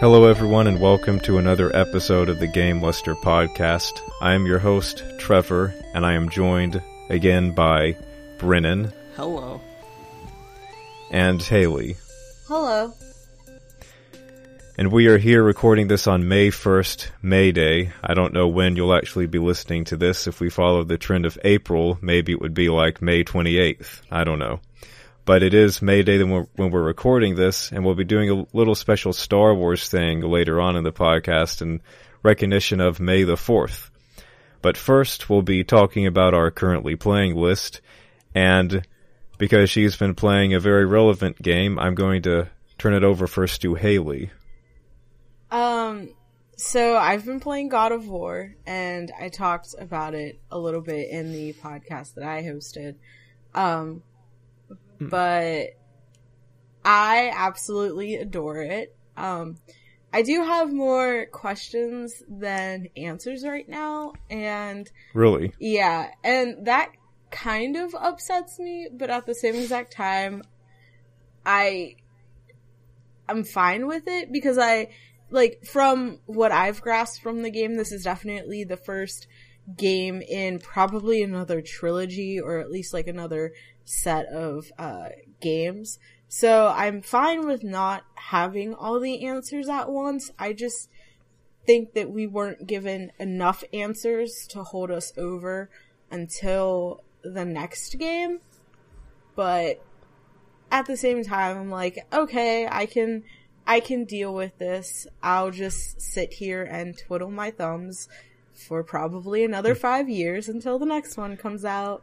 Hello, everyone, and welcome to another episode of the Game Luster podcast. I am your host, Trevor, and I am joined again by Brennan Hello. and Haley. Hello. And we are here recording this on May 1st, May Day. I don't know when you'll actually be listening to this. If we follow the trend of April, maybe it would be like May 28th. I don't know. But it is May Day when we're, when we're recording this, and we'll be doing a little special Star Wars thing later on in the podcast in recognition of May the 4th. But first, we'll be talking about our currently playing list, and because she's been playing a very relevant game, I'm going to turn it over first to Haley. Um, so I've been playing God of War, and I talked about it a little bit in the podcast that I hosted. Um, but I absolutely adore it. Um, I do have more questions than answers right now, and Really? yeah, and that kind of upsets me, but at the same exact time, I I'm fine with it because I like from what I've grasped from the game, this is definitely the first game in probably another trilogy or at least like another set of uh games. So I'm fine with not having all the answers at once. I just think that we weren't given enough answers to hold us over until the next game. But at the same time, I'm like, okay, I can, I can deal with this. I'll just sit here and twiddle my thumbs for probably another five years until the next one comes out.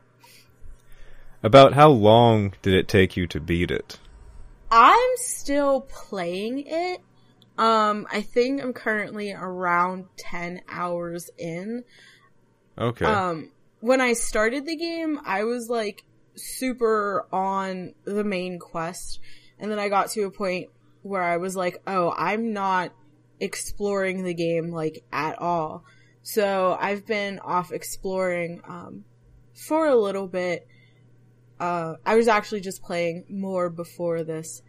About how long did it take you to beat it? I'm still playing it. Um, I think I'm currently around 10 hours in. Okay. Um, when I started the game, I was like super on the main quest, and then I got to a point where I was like, oh, I'm not exploring the game like at all. So I've been off exploring um, for a little bit. Uh, I was actually just playing more before this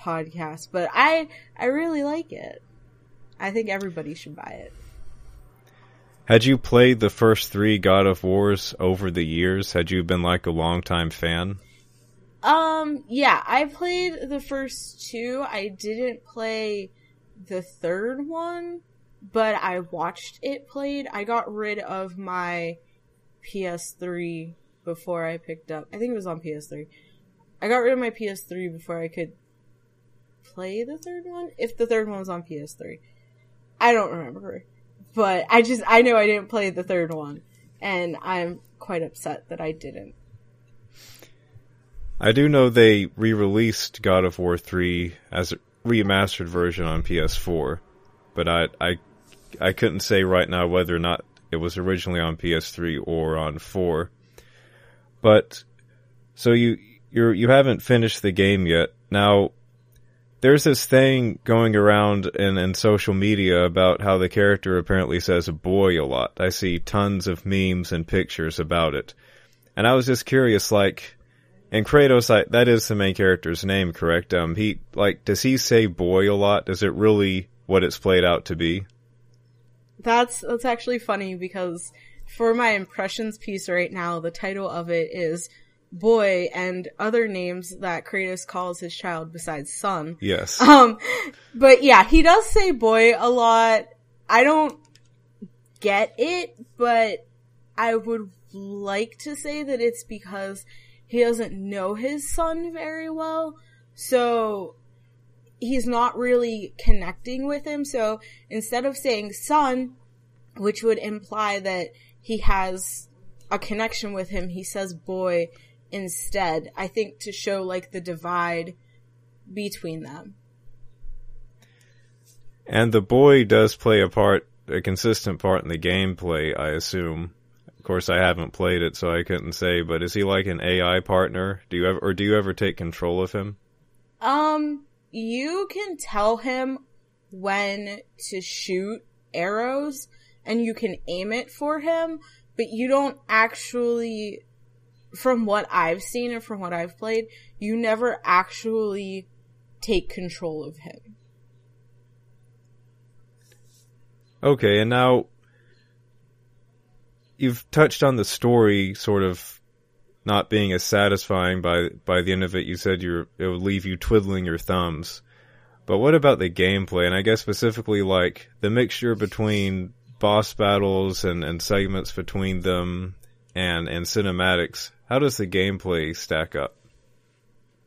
podcast, but I I really like it. I think everybody should buy it. Had you played the first three God of Wars over the years? Had you been like a longtime fan? Um, yeah, I played the first two. I didn't play the third one, but I watched it played. I got rid of my PS3 before I picked up. I think it was on PS3. I got rid of my PS3 before I could play the third one. If the third one was on PS3, I don't remember, but I just I know I didn't play the third one, and I'm quite upset that I didn't. I do know they re-released God of War 3 as a remastered version on PS4, but I I I couldn't say right now whether or not it was originally on PS3 or on 4. But so you you you haven't finished the game yet. Now there's this thing going around in, in social media about how the character apparently says boy a lot. I see tons of memes and pictures about it. And I was just curious, like, in Kratos, I, that is the main character's name, correct? Um, he, like, does he say boy a lot? Is it really what it's played out to be? That's that's actually funny because for my impressions piece right now, the title of it is boy and other names that Kratos calls his child besides son. Yes. Um, but yeah, he does say boy a lot. I don't get it, but I would like to say that it's because he doesn't know his son very well. So he's not really connecting with him. So instead of saying son, which would imply that he has a connection with him, he says boy instead. I think to show like the divide between them. And the boy does play a part, a consistent part in the gameplay, I assume. Of course, I haven't played it, so I couldn't say. But is he like an AI partner? Do you ever, or do you ever take control of him? Um, you can tell him when to shoot arrows, and you can aim it for him, but you don't actually. From what I've seen and from what I've played, you never actually take control of him. Okay, and now you've touched on the story sort of not being as satisfying by by the end of it. You said you it would leave you twiddling your thumbs. But what about the gameplay? And I guess specifically like the mixture between boss battles and, and segments between them and and cinematics. How does the gameplay stack up?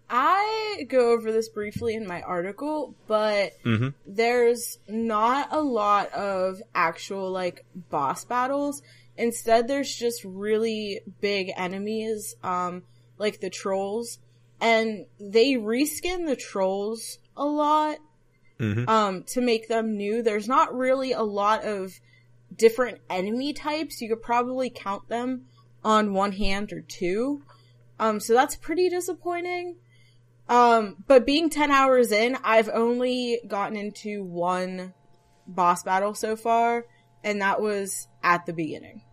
I go over this briefly in my article, but Mhm. there's not a lot of actual like boss battles. Instead, there's just really big enemies, um, like the trolls, and they reskin the trolls a lot, Mhm. um, to make them new. There's not really a lot of different enemy types. You could probably count them on one hand or two. Um, so that's pretty disappointing. Um, but being 10 hours in, I've only gotten into one boss battle so far, and that was at the beginning.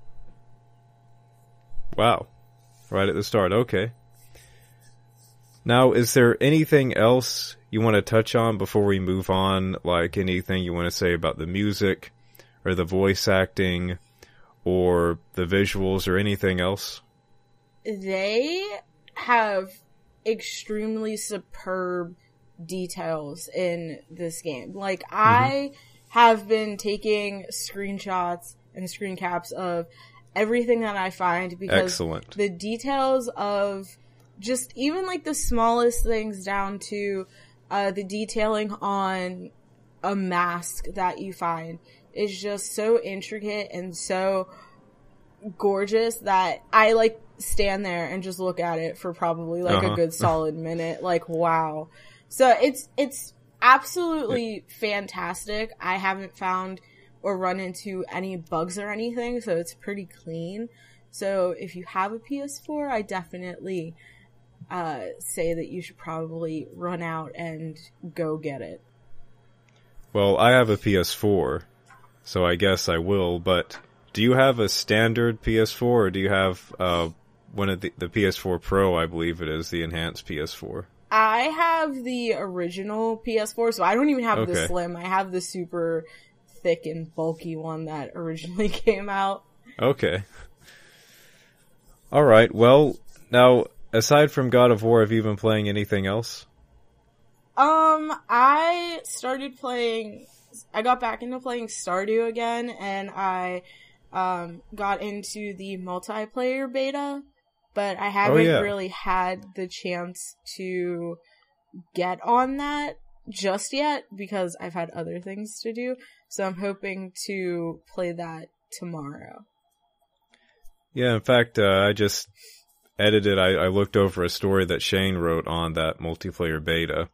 Wow. Right at the start. Okay. Now, is there anything else you want to touch on before we move on? Like anything you want to say about the music or the voice acting or the visuals or anything else? They have extremely superb details in this game. Like, mm-hmm. I have been taking screenshots and screen caps of everything that I find because Excellent. the details of just even like the smallest things down to uh, the detailing on a mask that you find is just so intricate and so gorgeous that I like stand there and just look at it for probably like Uh-huh. a good solid minute. Like wow. So it's it's absolutely fantastic. I haven't found or run into any bugs or anything, so it's pretty clean. So if you have a PS4, I definitely uh, say that you should probably run out and go get it. Well, I have a PS4, so I guess I will, but do you have a standard PS4 or do you have uh, one of the, the PS4 Pro, I believe it is, the enhanced PS4? I have the original PS4, so I don't even have the slim. I have the super thick and bulky one that originally came out. Okay. All right. Well, now aside from God of War, have you been playing anything else? Um, I started playing. I got back into playing Stardew again, and I um got into the multiplayer beta, but I haven't yeah. really had the chance to get on that just yet because I've had other things to do. So I'm hoping to play that tomorrow. Yeah. In fact, uh, I just edited. I, I looked over a story that Shane wrote on that multiplayer beta,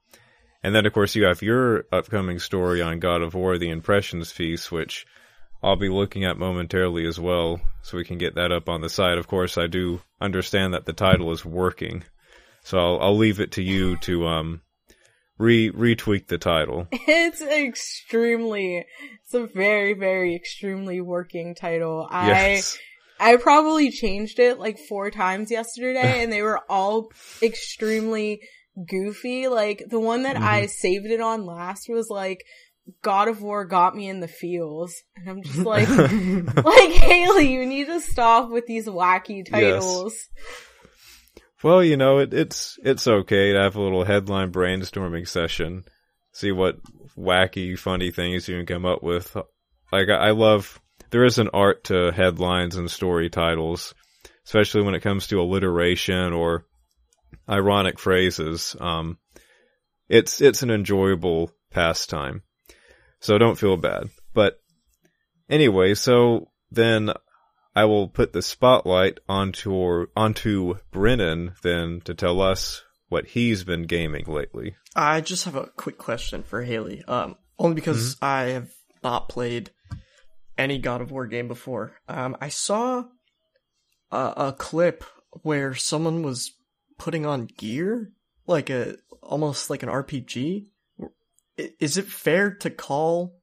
and then of course you have your upcoming story on God of War: The Impressions Feast, which I'll be looking at momentarily as well, so we can get that up on the site. Of course, I do understand that the title is working, so I'll, I'll leave it to you to um re retweak the title. It's extremely, it's a very, very extremely working title. Yes. I, I probably changed it like four times yesterday and they were all extremely goofy. Like the one that I mm-hmm. saved it on last was like, God of War got me in the feels. And I'm just like, like Haley, you need to stop with these wacky titles. Well, you know, it, it's it's okay to have a little headline brainstorming session, see what wacky, funny things you can come up with. Like I, I love there is an art to headlines and story titles, especially when it comes to alliteration or ironic phrases. Um, it's it's an enjoyable pastime, so don't feel bad. But anyway, so then I will put the spotlight onto onto Brennan then to tell us what he's been gaming lately. I just have a quick question for Haley. Um, only because I have not played any God of War game before. Um, I saw a, a clip where someone was putting on gear, like a almost like an RPG. Is it fair to call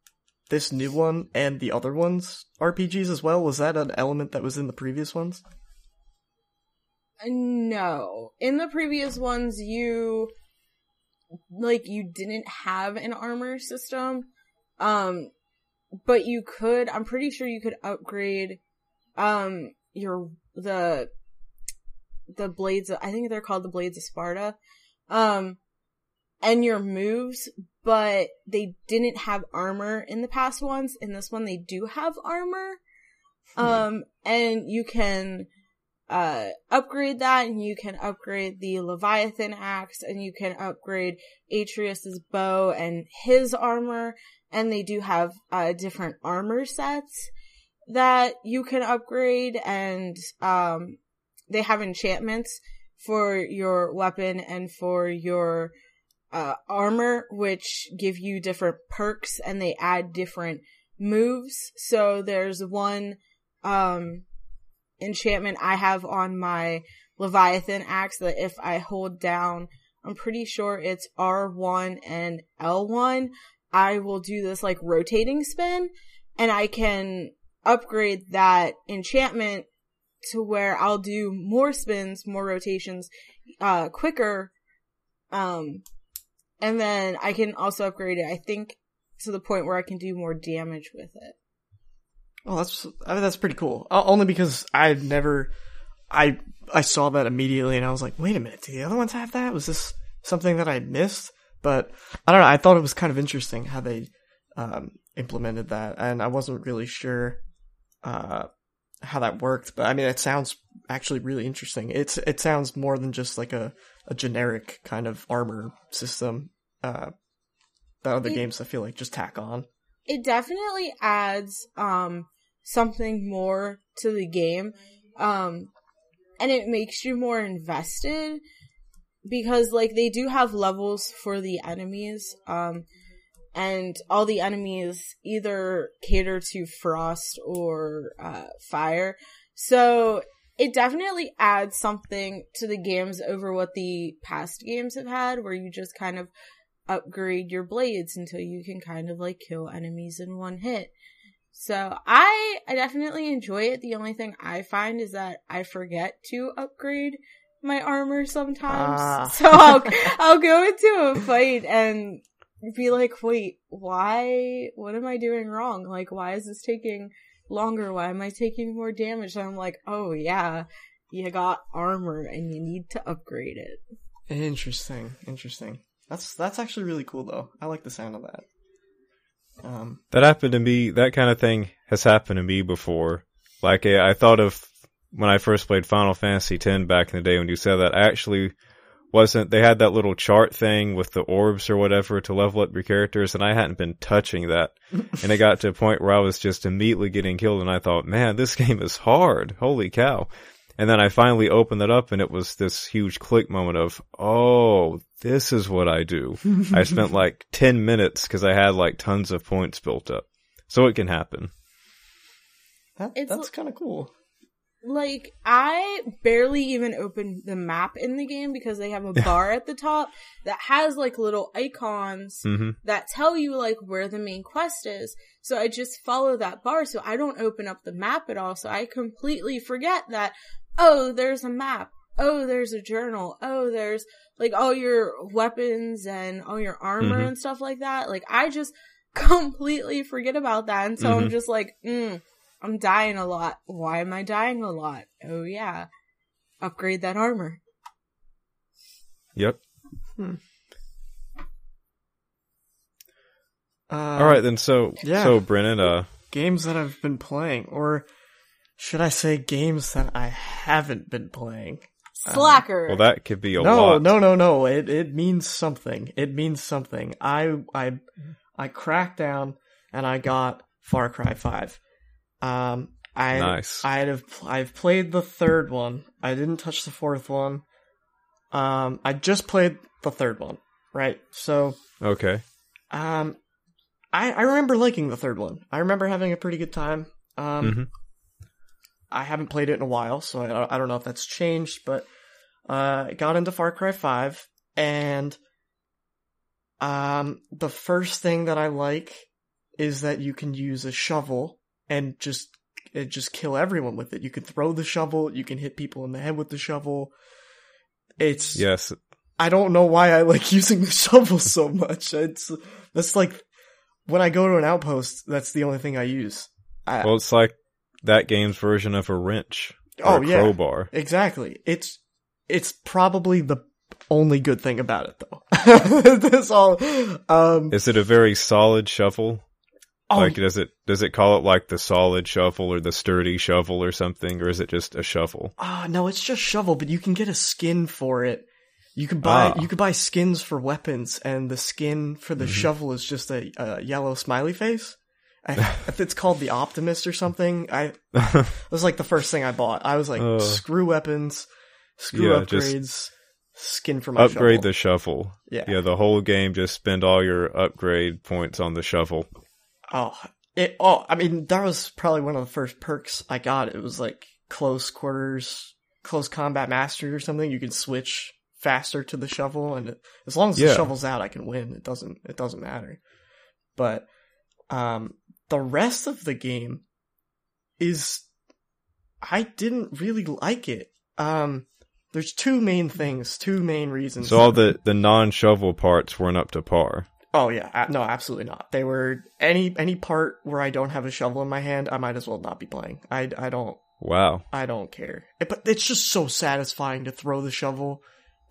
this new one and the other ones RPGs as well? Was that an element that was in the previous ones? No. In the previous ones, you like you didn't have an armor system. Um but you could, I'm pretty sure you could upgrade, um, your, the, the blades, I think they're called the blades of Sparta, um, and your moves, but they didn't have armor in the past ones. In this one, they do have armor. Hmm. Um, and you can, uh, upgrade that and you can upgrade the Leviathan axe and you can upgrade Atreus's bow and his armor. And they do have, uh, different armor sets that you can upgrade and, um, they have enchantments for your weapon and for your, uh, armor, which give you different perks and they add different moves. So there's one, um, enchantment I have on my Leviathan axe that if I hold down, I'm pretty sure it's R1 and L1, I will do this like rotating spin and I can upgrade that enchantment to where I'll do more spins, more rotations, uh, quicker. Um, and then I can also upgrade it, I think, to the point where I can do more damage with it. Oh, that's I mean, that's pretty cool. Uh, only because I'd never, I I saw that immediately and I was like, wait a minute, do the other ones have that? Was this something that I missed? But I don't know. I thought it was kind of interesting how they um, implemented that, and I wasn't really sure uh, how that worked. But I mean, it sounds actually really interesting. It's it sounds more than just like a a generic kind of armor system uh, that other It- games I feel like just tack on. it definitely adds um something more to the game um and it makes you more invested because like they do have levels for the enemies um and all the enemies either cater to frost or uh fire so it definitely adds something to the games over what the past games have had where you just kind of upgrade your blades until you can kind of like kill enemies in one hit. So I I definitely enjoy it. The only thing I find is that I forget to upgrade my armor sometimes. Ah. So I'll I'll go into a fight and be like, "Wait, why what am I doing wrong? Like why is this taking longer? Why am I taking more damage?" And I'm like, "Oh yeah, you got armor and you need to upgrade it." Interesting, interesting. That's that's actually really cool though. I like the sound of that. Um, That happened to me. That kind of thing has happened to me before. Like eh, I thought of when I first played Final Fantasy X back in the day. When you said that, I actually wasn't. They had that little chart thing with the orbs or whatever to level up your characters, and I hadn't been touching that. and it got to a point where I was just immediately getting killed, and I thought, man, this game is hard. Holy cow! And then I finally opened it up, and it was this huge click moment of, oh, this is what I do. I spent like 10 minutes because I had like tons of points built up. So it can happen. that, that's kind of cool. Like, I barely even opened the map in the game because they have a bar at the top that has like little icons hmm that tell you like where the main quest is. So I just follow that bar so I don't open up the map at all. So I completely forget that, oh, there's a map. Oh, there's a journal. Oh, there's like all your weapons and all your armor Mhm. and stuff like that. Like I just completely forget about that. And so I'm Mhm. just like, mm, I'm dying a lot. Why am I dying a lot? Oh yeah. Upgrade that armor. Yep. Uh, All right then. So, yeah. so Brennan, uh, games that I've been playing, or should I say games that I haven't been playing? Slacker. well, that could be a no, lot. no, no, no. It it means something. It means something. I I I cracked down and I got Far Cry Five. Um, I Nice. I have I've played the third one. I didn't touch the fourth one. Um, I just played the third one. Right. So Okay. um, I I remember liking the third one. I remember having a pretty good time. Um, Mhm. I haven't played it in a while, so I, I don't know if that's changed, but uh, I got into Far Cry 5, and um, the first thing that I like is that you can use a shovel and just it just kill everyone with it. You can throw the shovel, you can hit people in the head with the shovel. It's Yes. I don't know why I like using the shovel so much. It's that's like when I go to an outpost, that's the only thing I use. I, Well, it's like that game's version of a wrench or Oh, a yeah. crowbar. Exactly. It's it's probably the only good thing about it though. That's all. Um, Is it a very solid shovel? Oh, Like, does it does it call it like the solid shovel or the sturdy shovel or something, or is it just a shovel? ah, no, it's just shovel, but you can get a skin for it. You can buy Ah. you can buy skins for weapons, and the skin for the shovel is just a, a yellow smiley face. I, if it's called the Optimist or something, I it was like the first thing I bought. I was like, Uh. screw weapons, screw Yeah, upgrades, skin for my upgrade shovel. the shovel. Yeah. Yeah, the whole game just spend all your upgrade points on the shovel. Oh, it. Oh, I mean, that was probably one of the first perks I got. It was like close quarters, close combat mastery or something. You can switch faster to the shovel, and it, as long as the shovel's out, I can win. It doesn't. It doesn't matter. But um, the rest of the game is, I didn't really like it. Um, there's two main things, two main reasons. So all the the non shovel parts weren't up to par. Oh yeah, a- no, absolutely not. They were any any part where I don't have a shovel in my hand, I might as well not be playing. I I don't Wow. I don't care. It- but it's just so satisfying to throw the shovel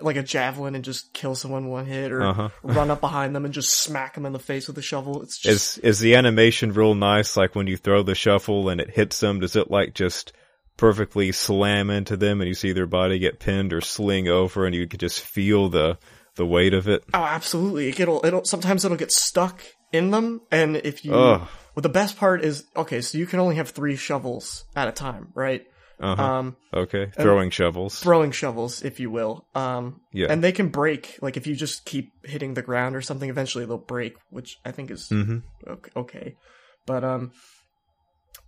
like a javelin and just kill someone one hit, or Uh huh. run up behind them and just smack them in the face with a shovel. It's just Is is the animation real nice? Like when you throw the shovel and it hits them, does it like just perfectly slam into them and you see their body get pinned or sling over and you could just feel the the weight of it? oh, absolutely. It'll it'll sometimes it'll get stuck in them, and if you Ugh. well, the best part is okay. So you can only have three shovels at a time, right? Uh huh. Um, okay. Throwing shovels. throwing shovels, if you will. Um, Yeah. and they can break. Like if you just keep hitting the ground or something, eventually they'll break, which I think is hmm ok- okay. But um,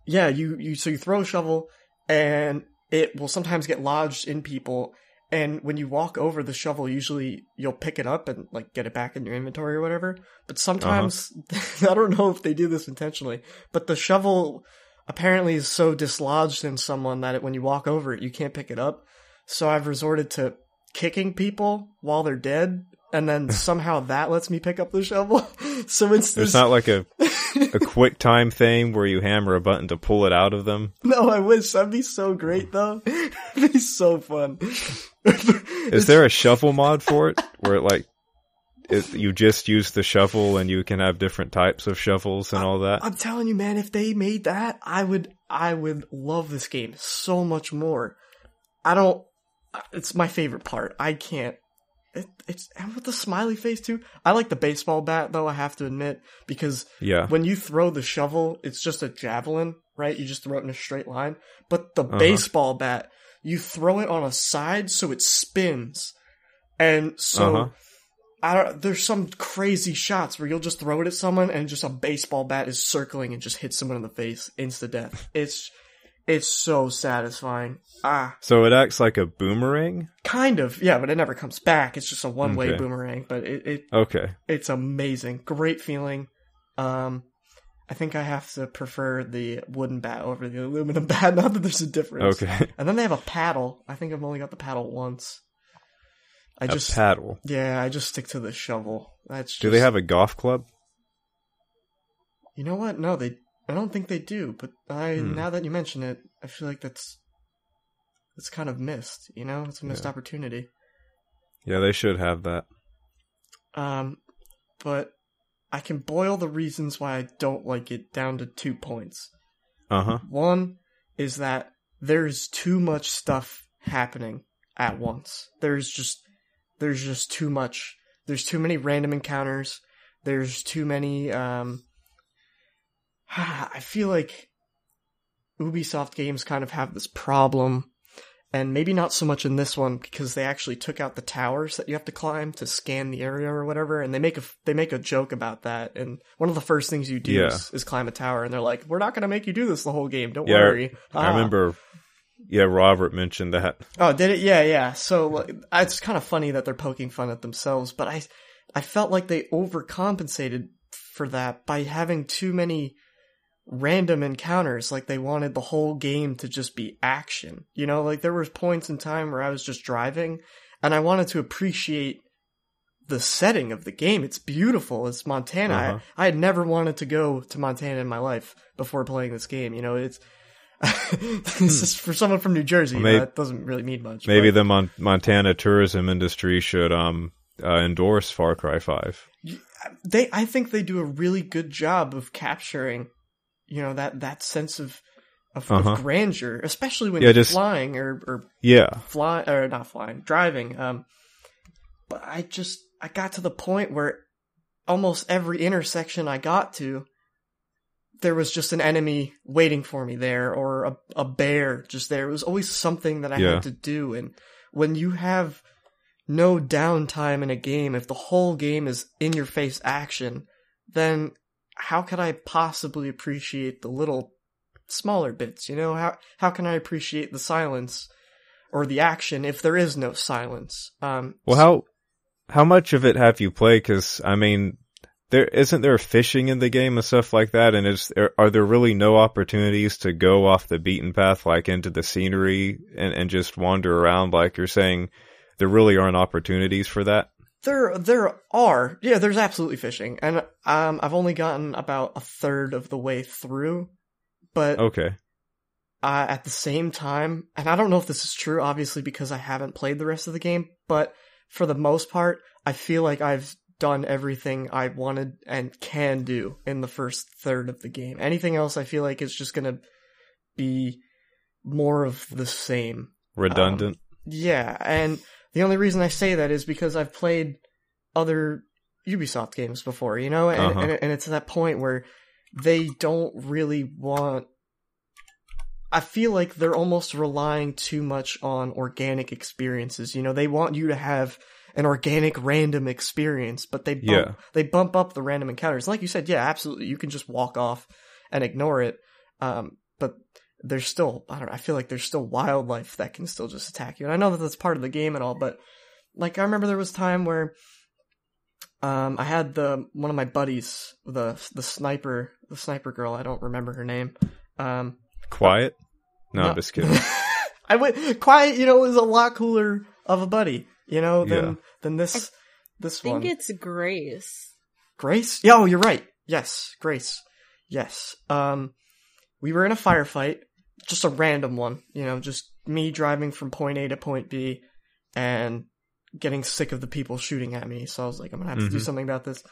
yeah, you you so you throw a shovel, and it will sometimes get lodged in people. And when you walk over the shovel, usually you'll pick it up and like get it back in your inventory or whatever. But sometimes I don't know if they do this intentionally, but the shovel apparently is so dislodged in someone that it, when you walk over it, you can't pick it up. So I've resorted to kicking people while they're dead, and then somehow that lets me pick up the shovel. so it's There's not like a a quick time thing where you hammer a button to pull it out of them. no, I wish that'd be so great though. It'd be so fun. Is there a shovel mod for it where it like it, you just use the shovel and you can have different types of shovels and all that? I'm telling you, man, if they made that, I would, I would love this game so much more. I don't. It's my favorite part. I can't. It, it's and with the smiley face too. I like the baseball bat though. I have to admit because Yeah. when you throw the shovel, it's just a javelin, right? You just throw it in a straight line. But the Uh-huh. baseball bat, you throw it on a side so it spins, and so. Uh-huh. I don't, there's some crazy shots where you'll just throw it at someone and just a baseball bat is circling and just hits someone in the face, insta death. It's it's so satisfying. Ah, So it acts like a boomerang? kind of, yeah, but it never comes back. It's just a one way Okay. boomerang, but it, it Okay. it's amazing, great feeling. Um, I think I have to prefer the wooden bat over the aluminum bat. Not that there's a difference. Okay. And then they have a paddle. I think I've only got the paddle once. I a just paddle. yeah, I just stick to the shovel. That's Do they have a golf club? You know what? No, they. I don't think they do. But I Hmm. now that you mention it, I feel like that's that's kind of missed. You know, it's a missed Yeah. opportunity. Yeah, they should have that. Um, but I can boil the reasons why I don't like it down to two points. Uh huh. One is that there's too much stuff happening at once. There's just there's just too much. There's too many random encounters. There's too many um I feel like Ubisoft games kind of have this problem and maybe not so much in this one because they actually took out the towers that you have to climb to scan the area or whatever and they make a they make a joke about that and one of the first things you do Yeah. is, is climb a tower and they're like we're not going to make you do this the whole game don't Yeah, worry I Ah. remember. Yeah, Robert mentioned that. Oh, did it? Yeah, yeah. So it's kind of funny that they're poking fun at themselves, but I, I felt like they overcompensated for that by having too many random encounters. Like they wanted the whole game to just be action. You know, like there was points in time where I was just driving, and I wanted to appreciate the setting of the game. It's beautiful. It's Montana. Uh-huh. I, I had never wanted to go to Montana in my life before playing this game. You know, it's this is for someone from New Jersey. Hmm. Well, may- that doesn't really mean much. Maybe but the Mon- Montana tourism industry should um uh, endorse Far Cry Five. they, I think they do a really good job of capturing, you know, that that sense of of, Uh-huh. of grandeur, especially when Yeah, you're just- flying or or Yeah, fly or not flying, driving. Um, but I just I got to the point where almost every intersection I got to, there was just an enemy waiting for me there, or a a bear just there. It was always something that I Yeah. had to do, and when you have no downtime in a game, if the whole game is in your face action, then how could I possibly appreciate the little smaller bits? You know, how how can I appreciate the silence or the action if there is no silence? Um, Well, how how much of it have you played? Because I mean, there isn't there fishing in the game and stuff like that, and is are there really no opportunities to go off the beaten path, like into the scenery and and just wander around? Like you're saying, there really aren't opportunities for that. There, there are. Yeah, there's absolutely fishing, and um, I've only gotten about a third of the way through. But Okay, uh, at the same time, and I don't know if this is true, obviously, because I haven't played the rest of the game. But for the most part, I feel like I've done everything I wanted and can do in the first third of the game. Anything else, I feel like is just gonna be more of the same. redundant. Yeah, and the only reason I say that is because I've played other Ubisoft games before, you know, and, Uh-huh. and, and it's that point where they don't really want. I feel like they're almost relying too much on organic experiences. You know, they want you to have an organic random experience, but they bump, Yeah. they bump up the random encounters. Like you said, yeah, absolutely, you can just walk off and ignore it. Um, but there's still I don't know, I feel like there's still wildlife that can still just attack you. And I know that that's part of the game and all, but like I remember there was time where um I had the one of my buddies, the the sniper, the sniper girl, I don't remember her name. Um Quiet? No, no. I'm just kidding. I went quiet, you know, was a lot cooler of a buddy, you know, than Yeah. than this this I think it's Grace. Grace? Yeah, oh, you're right. Yes, Grace. Yes. Um, we were in a firefight, just a random one. You know, just me driving from point A to point B, and getting sick of the people shooting at me. So I was like, I'm gonna have to do Mhm. something about this.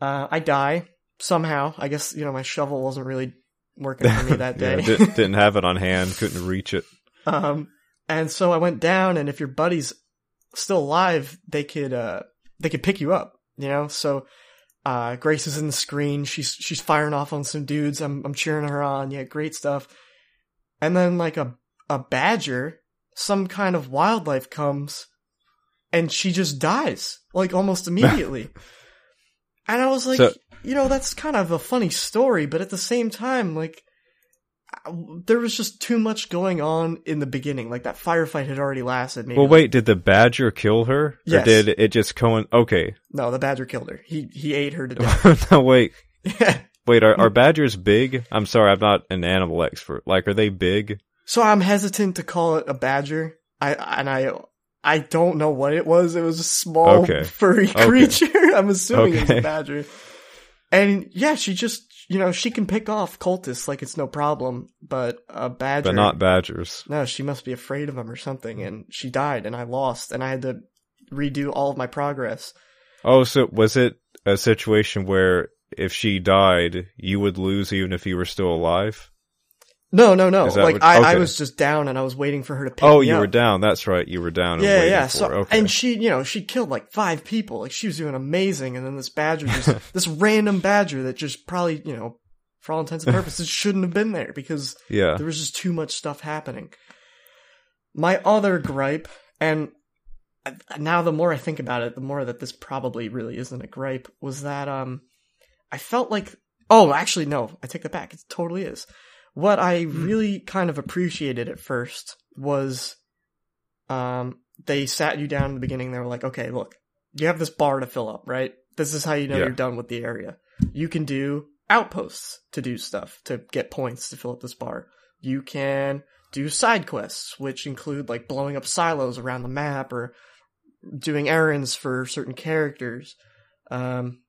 Uh, I die somehow. I guess you know my shovel wasn't really working for me that Yeah, day. di- didn't have it on hand, couldn't reach it. Um, and so I went down, and if your buddy's still alive, they could uh they could pick you up, you know. So uh, Grace is in the screen. She's she's firing off on some dudes. I'm I'm cheering her on. Yeah, great stuff. And then like a a badger, some kind of wildlife comes, and she just dies like almost immediately. and I was like, So- you know, that's kind of a funny story, but at the same time, like there was just too much going on in the beginning. Like that firefight had already lasted. Maybe Well, like- wait, did the badger kill her? Or Yes. did it just Cohen? Okay. no, the badger killed her. He he ate her to death. no, wait. Yeah. Wait, are, are mm. badgers big? I'm sorry, I'm not an animal expert. Like, are they big? So I'm hesitant to call it a badger. I and I I don't know what it was. It was a small Okay. furry Okay. creature. I'm assuming Okay. a badger. And yeah, she just you know she can pick off cultists like it's no problem, but a badger. But not badgers. No, she must be afraid of him or something, and she died, and I lost, and I had to redo all of my progress. Oh, so was it a situation where if she died, you would lose even if you were still alive? No, no, no. Like what- I, I was just down, and I was waiting for her to pick Oh, me you up. were down. That's right. You were down. Yeah, yeah. For, So, okay. and she, you know, she killed like five people. Like she was doing amazing, and then this badger, just this random badger that just probably, you know, for all intents and purposes, shouldn't have been there because yeah. there was just too much stuff happening. My other gripe, and now the more I think about it, the more that this probably really isn't a gripe, was that um, I felt like, oh, actually, no, I take that back. It totally is. What I really kind of appreciated at first was, um, they sat you down in the beginning. They were like, okay, look, you have this bar to fill up, right? This is how you know Yeah. you're done with the area. You can do outposts to do stuff to get points to fill up this bar. You can do side quests, which include like blowing up silos around the map or doing errands for certain characters. Um,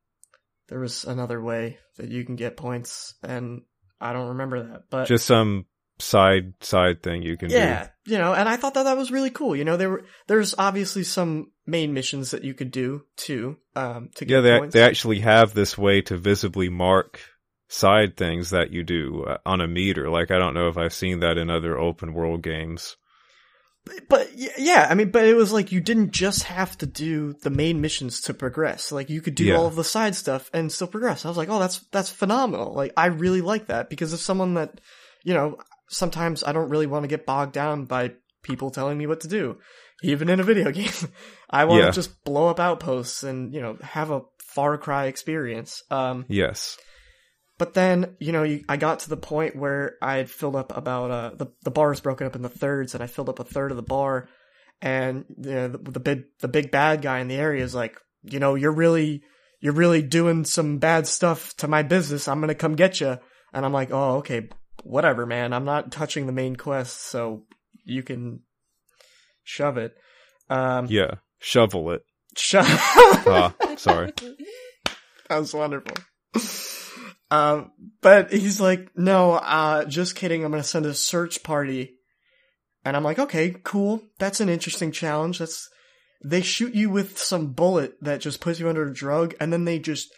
there was another way that you can get points, and I don't remember that. But Just some side side thing you can do. yeah, you know, and I thought that that was really cool. You know, there were there's obviously some main missions that you could do too. Um, to do. Yeah, they points. they actually have this way to visibly mark side things that you do uh, on a meter. Like I don't know if I've seen that in other open world games. But yeah, I mean, but it was like you didn't just have to do the main missions to progress. Like you could do Yeah. all of the side stuff and still progress. I was like, oh, that's that's phenomenal. Like I really like that because if someone that, you know, sometimes I don't really want to get bogged down by people telling me what to do, even in a video game. I want to Yeah. just blow up outposts and you know have a Far Cry experience. Um, Yes. But then, you know, you, I got to the point where I had filled up about uh the the bar is broken up into thirds, and I filled up a third of the bar, and you know, the, the big the big bad guy in the area is like, you know, you're really you're really doing some bad stuff to my business. I'm gonna come get you, and I'm like, oh, okay, whatever, man. I'm not touching the main quest, so you can shove it. Um, Yeah. Shovel it. shove. Ah, sorry. That was wonderful. Um, but he's like, no, uh, just kidding. I'm going to send a search party. And I'm like, okay, cool. That's an interesting challenge. That's, they shoot you with some bullet that just puts you under a drug. And then they just,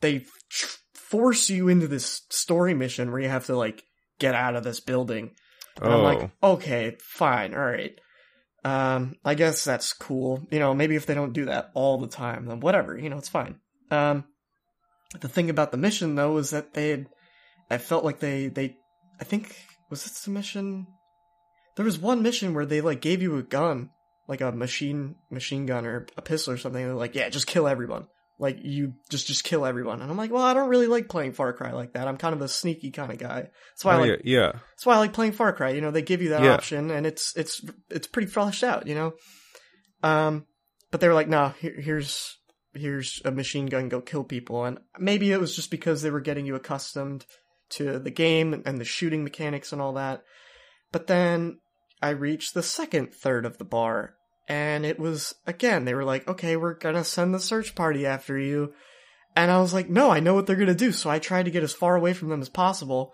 they f- force you into this story mission where you have to like get out of this building. And I'm Oh. like, okay, fine, all right. Um, I guess that's cool. You know, maybe if they don't do that all the time, then whatever. You know, it's fine. Um, the thing about the mission though is that they had, I felt like they they, I think was it the mission? There was one mission where they like gave you a gun, like a machine machine gun or a pistol or something. And they're like, yeah, just kill everyone. Like you just just kill everyone. And I'm like, well, I don't really like playing Far Cry like that. I'm kind of a sneaky kind of guy. That's why I Oh, like yeah, yeah. that's why I like playing Far Cry. You know, they give you that Yeah. option, and it's it's it's pretty fleshed out. You know, um, but they were like, "No, here, here's here's a machine gun, go kill people." And maybe it was just because they were getting you accustomed to the game and the shooting mechanics and all that. But then I reached the second third of the bar, and it was again they were like, "Okay, we're gonna send the search party after you." And I was like, no, I know what they're gonna do. So I tried to get as far away from them as possible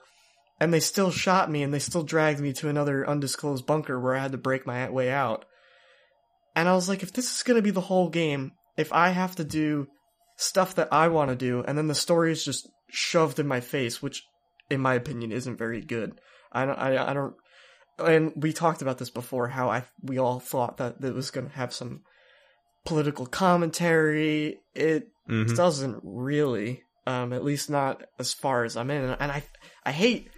and they still shot me and they still dragged me to another undisclosed bunker where I had to break my way out. And I was like, if this is to be the whole game, if I have to do stuff that I want to do and then the story is just shoved in my face, which in my opinion isn't very good. I don't, I, I don't, and we talked about this before, how I, we all thought that it was going to have some political commentary. It Mhm. doesn't really, um, at least not as far as I'm in. And I, I hate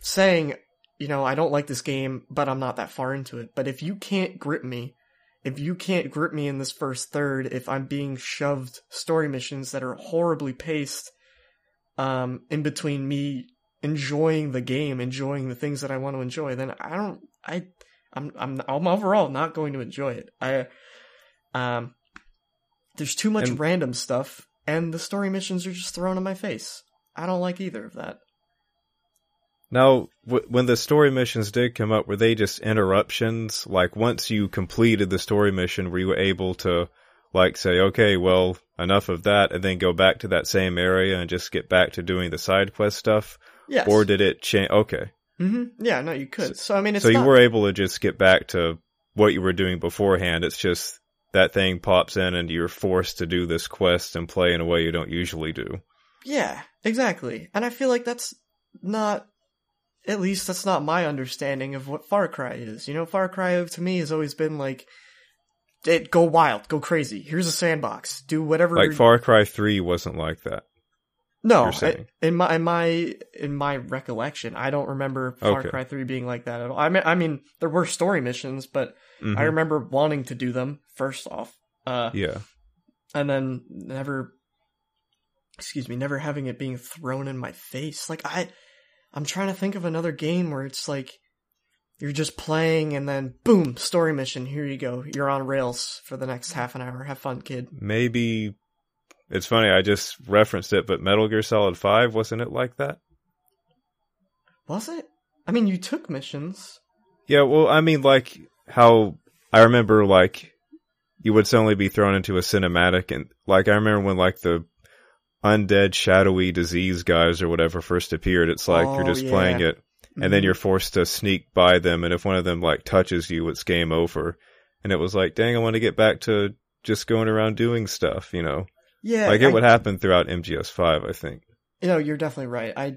saying, you know, I don't like this game, but I'm not that far into it. But if you can't grip me, if you can't grip me in this first third, if I'm being shoved story missions that are horribly paced, um, in between me enjoying the game, enjoying the things that I want to enjoy, then I don't, I, I'm, I'm, I'm overall not going to enjoy it. I, um, there's too much And- random stuff, and the story missions are just thrown in my face. I don't like either of that. Now, w- when the story missions did come up, were they just interruptions? Like, once you completed the story mission, were you able to, like, say, okay, well, enough of that, and then go back to that same area and just get back to doing the side quest stuff? Yes. Or did it change? Okay. hmm Yeah, no, you could. So, I mean, it's so you were able to just get back to what you were doing beforehand. It's just that thing pops in and you're forced to do this quest and play in a way you don't usually do. Yeah, exactly. And I feel like that's not, at least that's not my understanding of what Far Cry is. You know, Far Cry to me has always been like, it, go wild, go crazy. Here's a sandbox. Do whatever. Like Far Cry 3 wasn't like that. no. I- in my in my in my recollection, I don't remember Far Okay. Cry Three being like that at all. I mean, I mean, there were story missions, but Mhm. I remember wanting to do them first off. Uh, Yeah. and then never excuse me never having it being thrown in my face like i i'm trying to think of another game where it's like you're just playing and then boom story mission here you go. You're on rails for the next half an hour. Have fun kid. Maybe it's funny, I just referenced it, but Metal Gear Solid 5, wasn't it like that? was it? I mean you took missions. Yeah, well, I mean, like, how I remember, like, you would suddenly be thrown into a cinematic and like I remember when like the undead shadowy disease guys or whatever first appeared, it's like Oh, you're just yeah. playing it and then mm-hmm. you're forced to sneak by them and if one of them like touches you it's game over. And it was like, dang, I want to get back to just going around doing stuff, you know. Yeah, I get I- what happened throughout MGS five, I think. You know, you're definitely right. I,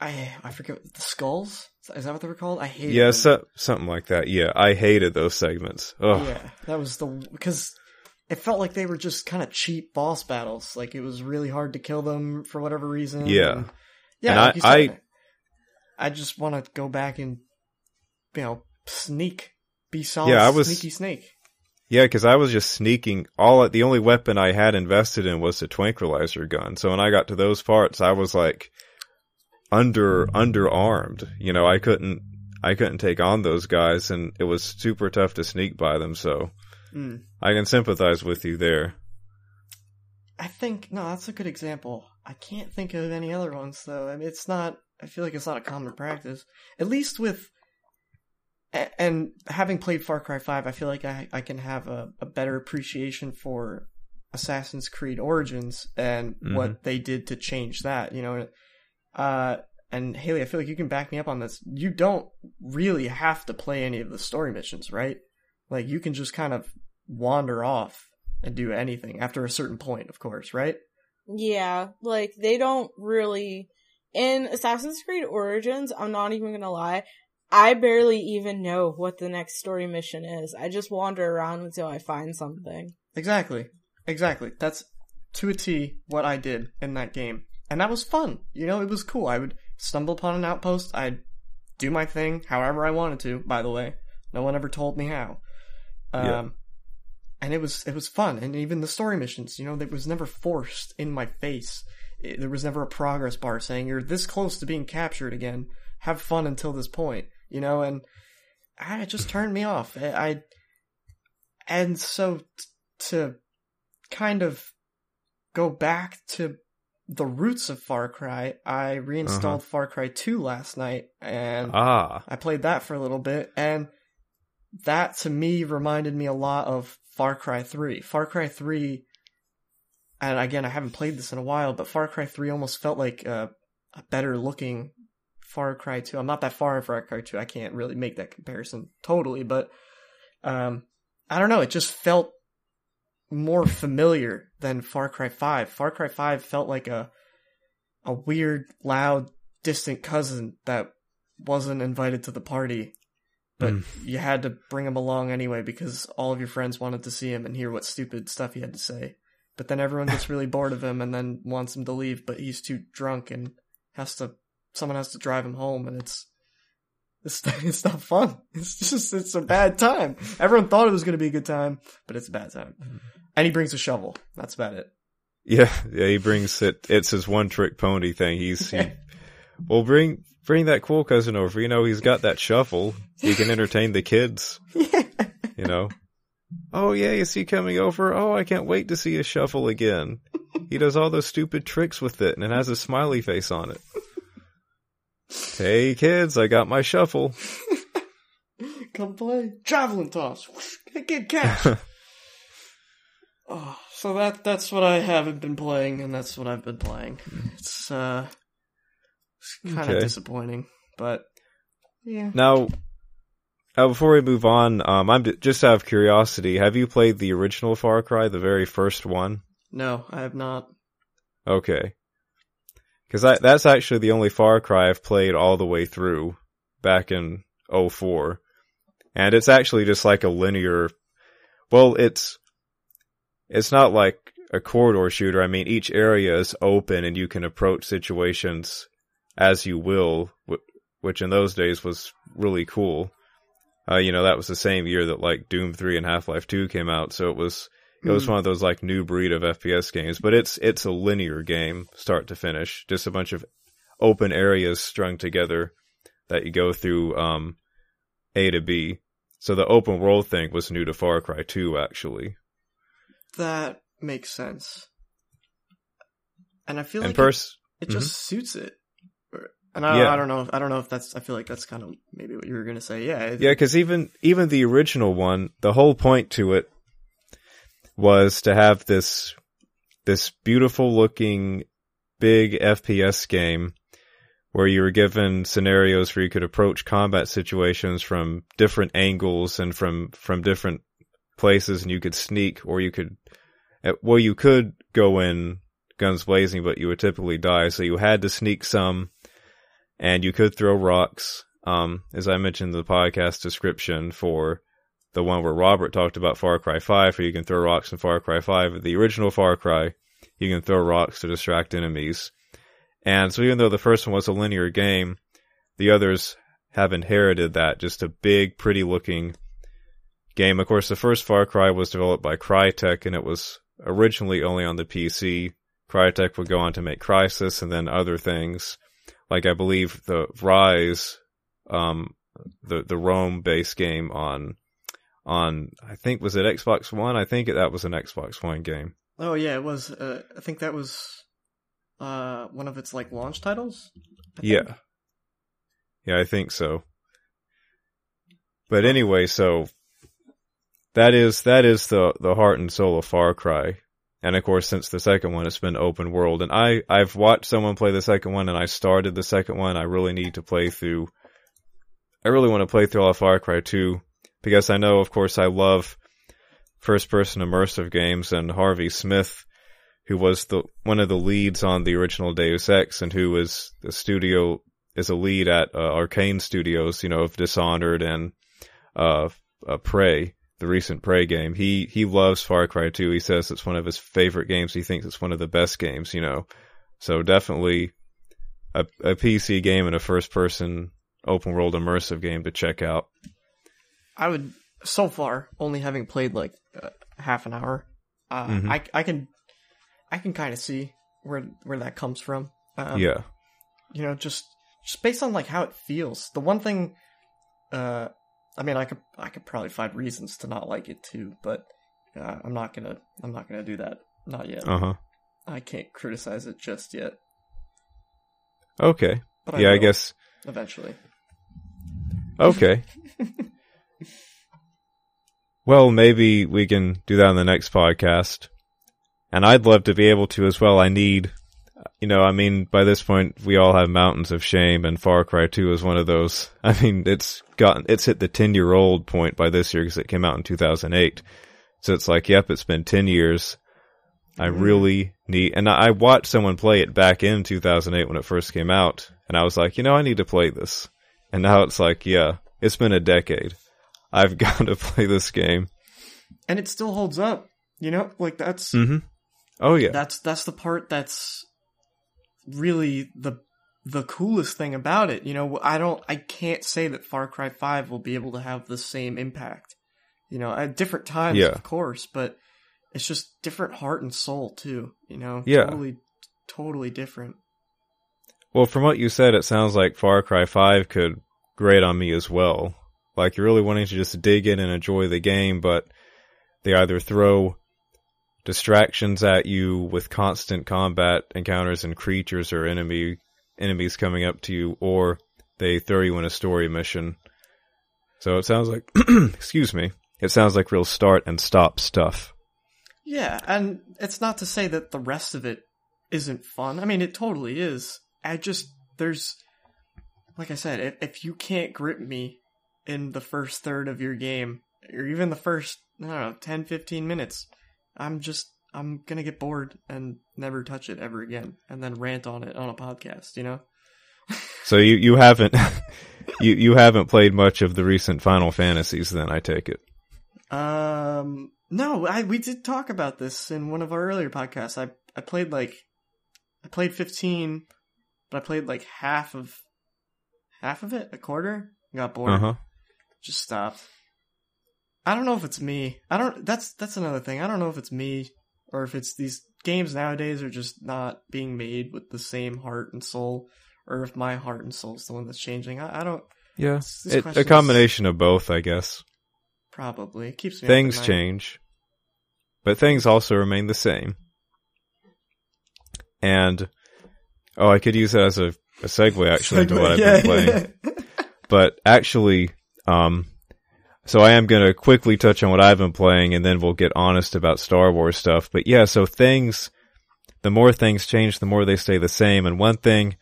I, I forget the skulls. Is that what they were called? I hate. Yeah, them. so, something like that. Yeah, I hated those segments. Oh, Yeah, that was the because it felt like they were just kind of cheap boss battles. Like it was really hard to kill them for whatever reason. Yeah. and- yeah. And like I- said, I, just want to go back and you know sneak, be solid. Yeah, I was- sneaky snake. Yeah, because I was just sneaking. All the only weapon I had invested in was the tranquilizer gun. So when I got to those parts, I was like under underarmed. You know, I couldn't I couldn't take on those guys, and it was super tough to sneak by them. So Mm. I can sympathize with you there. I think no, that's a good example. I can't think of any other ones though. I mean, it's not. I feel like it's not a common practice. At least with, and having played Far Cry Five, I feel like I I can have a, a better appreciation for Assassin's Creed Origins and what they did to change that. You know, uh, and Haley, I feel like you can back me up on this. You don't really have to play any of the story missions, right? Like you can just kind of wander off and do anything after a certain point, of course, right? Yeah, like they don't really in Assassin's Creed Origins, I'm not even gonna lie, I barely even know what the next story mission is. I just wander around until I find something. Exactly. Exactly. That's to a T what I did in that game. And that was fun. You know, it was cool. I would stumble upon an outpost, I'd do my thing however I wanted to, by the way. No one ever told me how. Um Yeah. And it was it was fun and even the story missions, you know, it was never forced in my face. It- there was never a progress bar saying you're this close to being captured again. Have fun until this point, you know, and I, it just turned me off. I, I and so t- to kind of go back to the roots of Far Cry, I reinstalled Uh-huh. Far Cry 2 last night and Ah, I played that for a little bit and that to me reminded me a lot of Far Cry 3. Far Cry 3 and again I haven't played this in a while, but Far Cry 3 almost felt like a, a better looking Far Cry 2. I'm not that far in Far Cry 2. I can't really make that comparison totally, but um I don't know, it just felt more familiar than Far Cry 5. Far Cry 5 felt like a a weird, loud, distant cousin that wasn't invited to the party, but Mm. you had to bring him along anyway because all of your friends wanted to see him and hear what stupid stuff he had to say. But then everyone gets really bored of him and then wants him to leave, but he's too drunk and has to someone has to drive him home and it's it's, it's not fun. It's just it's a bad time. Everyone thought it was going to be a good time, but it's a bad time. And he brings a shovel. That's about it. yeah, yeah. He brings it. It's his one trick pony thing. He's he will bring bring that cool cousin over. You know, he's got that shuffle. He can entertain the kids. You know. Oh yeah, is he coming over? Oh, I can't wait to see his shuffle again. He does all those stupid tricks with it and it has a smiley face on it. Hey kids, I got my shuffle. Come play javelin toss. Get catch. oh, so that that's what I haven't been playing, and that's what I've been playing. It's uh, it's kind of Okay. disappointing, but yeah. Now, now before we move on, um, I'm d- just out of curiosity. Have you played the original Far Cry, the very first one? No, I have not. Okay. Because that's actually the only Far Cry I've played all the way through back in 04. And it's actually just like a linear, well, it's, it's not like a corridor shooter. I mean, each area is open and you can approach situations as you will, which in those days was really cool. Uh, you know, that was the same year that like Doom 3 and Half-Life 2 came out. So it was, it was Mm. one of those like new breed of FPS games, but it's it's a linear game, start to finish. Just a bunch of open areas strung together that you go through um, A to B. So the open world thing was new to Far Cry 2, actually. That makes sense. And I feel And like pers- it, it just suits it. And I, Yeah. I don't know. I don't know if that's. I feel like that's kind of maybe what you were gonna say. Yeah. yeah, because even even the original one, the whole point to it, was to have this this beautiful looking big FPS game where you were given scenarios where you could approach combat situations from different angles and from from different places and you could sneak or you could eh, well you could go in guns blazing but you would typically die so you had to sneak some and you could throw rocks um as I mentioned in the podcast description for the one where Robert talked about Far Cry 5 where you can throw rocks in Far Cry 5 the original Far Cry you can throw rocks to distract enemies and so even though the first one was a linear game, the others have inherited that, just a big, pretty looking game. Of course, the first Far Cry was developed by Crytek and it was originally only on the PC. Crytek would go on to make Crysis and then other things. Like I believe the Ryse, um, the, the Rome based game on, on, I think, was it Xbox One? I think that was an Xbox One game. Oh yeah, it was, uh, I think that was uh one of its like launch titles? Yeah. Yeah, I think so. But anyway, so that is that is the the heart and soul of Far Cry. And of course, since the second one, it's been open world. And I I've watched someone play the second one, and I started the second one. I really need to play through. I really want to play through all of Far Cry 2 because I know, of course, I love first person immersive games, and Harvey Smith who was the one of the leads on the original Deus Ex and who was the studio is a lead at uh, Arkane Studios, you know, of Dishonored and uh, uh, Prey, the recent Prey game. He he loves Far Cry 2. He says it's one of his favorite games. He thinks it's one of the best games, you know. So definitely a, a PC game and a first person open world immersive game to check out. I would so far only having played like uh, half an hour. Uh, mm-hmm. I I can I can kind of see where where that comes from. Um, yeah, you know, just just based on like how it feels. The one thing, uh, I mean, I could I could probably find reasons to not like it too, but uh, I'm not gonna I'm not gonna do that. Not yet. Uh huh. I can't criticize it just yet. Okay. But yeah, I, I guess eventually. Okay. well, maybe we can do that on the next podcast and I'd love to be able to as well. I need, you know, I mean, by this point we all have mountains of shame, and Far Cry Two is one of those. I mean, it's gotten it's hit the ten year old point by this year because it came out in two thousand eight. So it's like, yep, it's been ten years. I mm-hmm. really need, and I watched someone play it back in 2008 when it first came out, and I was like, you know, I need to play this. And now it's like, yeah, it's been a decade. I've got to play this game. And it still holds up. You know, like that's mm-hmm. Oh yeah. That's that's the part that's really the the coolest thing about it. You know, I don't I can't say that Far Cry 5 will be able to have the same impact. You know, at different times yeah. of course, but it's just different heart and soul too, you know. Yeah. Totally totally different. Well, from what you said, it sounds like Far Cry 5 could grate on me as well. Like you're really wanting to just dig in and enjoy the game, but they either throw distractions at you with constant combat encounters and creatures or enemy enemies coming up to you, or they throw you in a story mission. So it sounds like, excuse me, it sounds like real start and stop stuff. Yeah, and it's not to say that the rest of it isn't fun. I mean, it totally is. I just, there's, like I said, if, if you can't grip me in the first third of your game, or even the first, I don't know, 10, 15 minutes, I'm just I'm gonna get bored and never touch it ever again, and then rant on it on a podcast. You know. so you you haven't you you haven't played much of the recent Final Fantasies, then I take it. Um, no, I we did talk about this in one of our earlier podcasts. I I played like I played 15, but I played like half of half of it, a quarter. Got bored. Uh-huh. Just stopped. I don't know if it's me. I don't. That's that's another thing. I don't know if it's me or if it's these games nowadays are just not being made with the same heart and soul, or if my heart and soul is the one that's changing. I, I don't. Yeah, it, a combination of both, I guess. Probably it keeps things change, but things also remain the same. And oh, I could use that as a, a segue actually segue, into what I've been playing. but actually, um, so I am going to quickly touch on what I've been playing and then we'll get honest about Star Wars stuff. But yeah, so things, the more things change, the more they stay the same. And one thing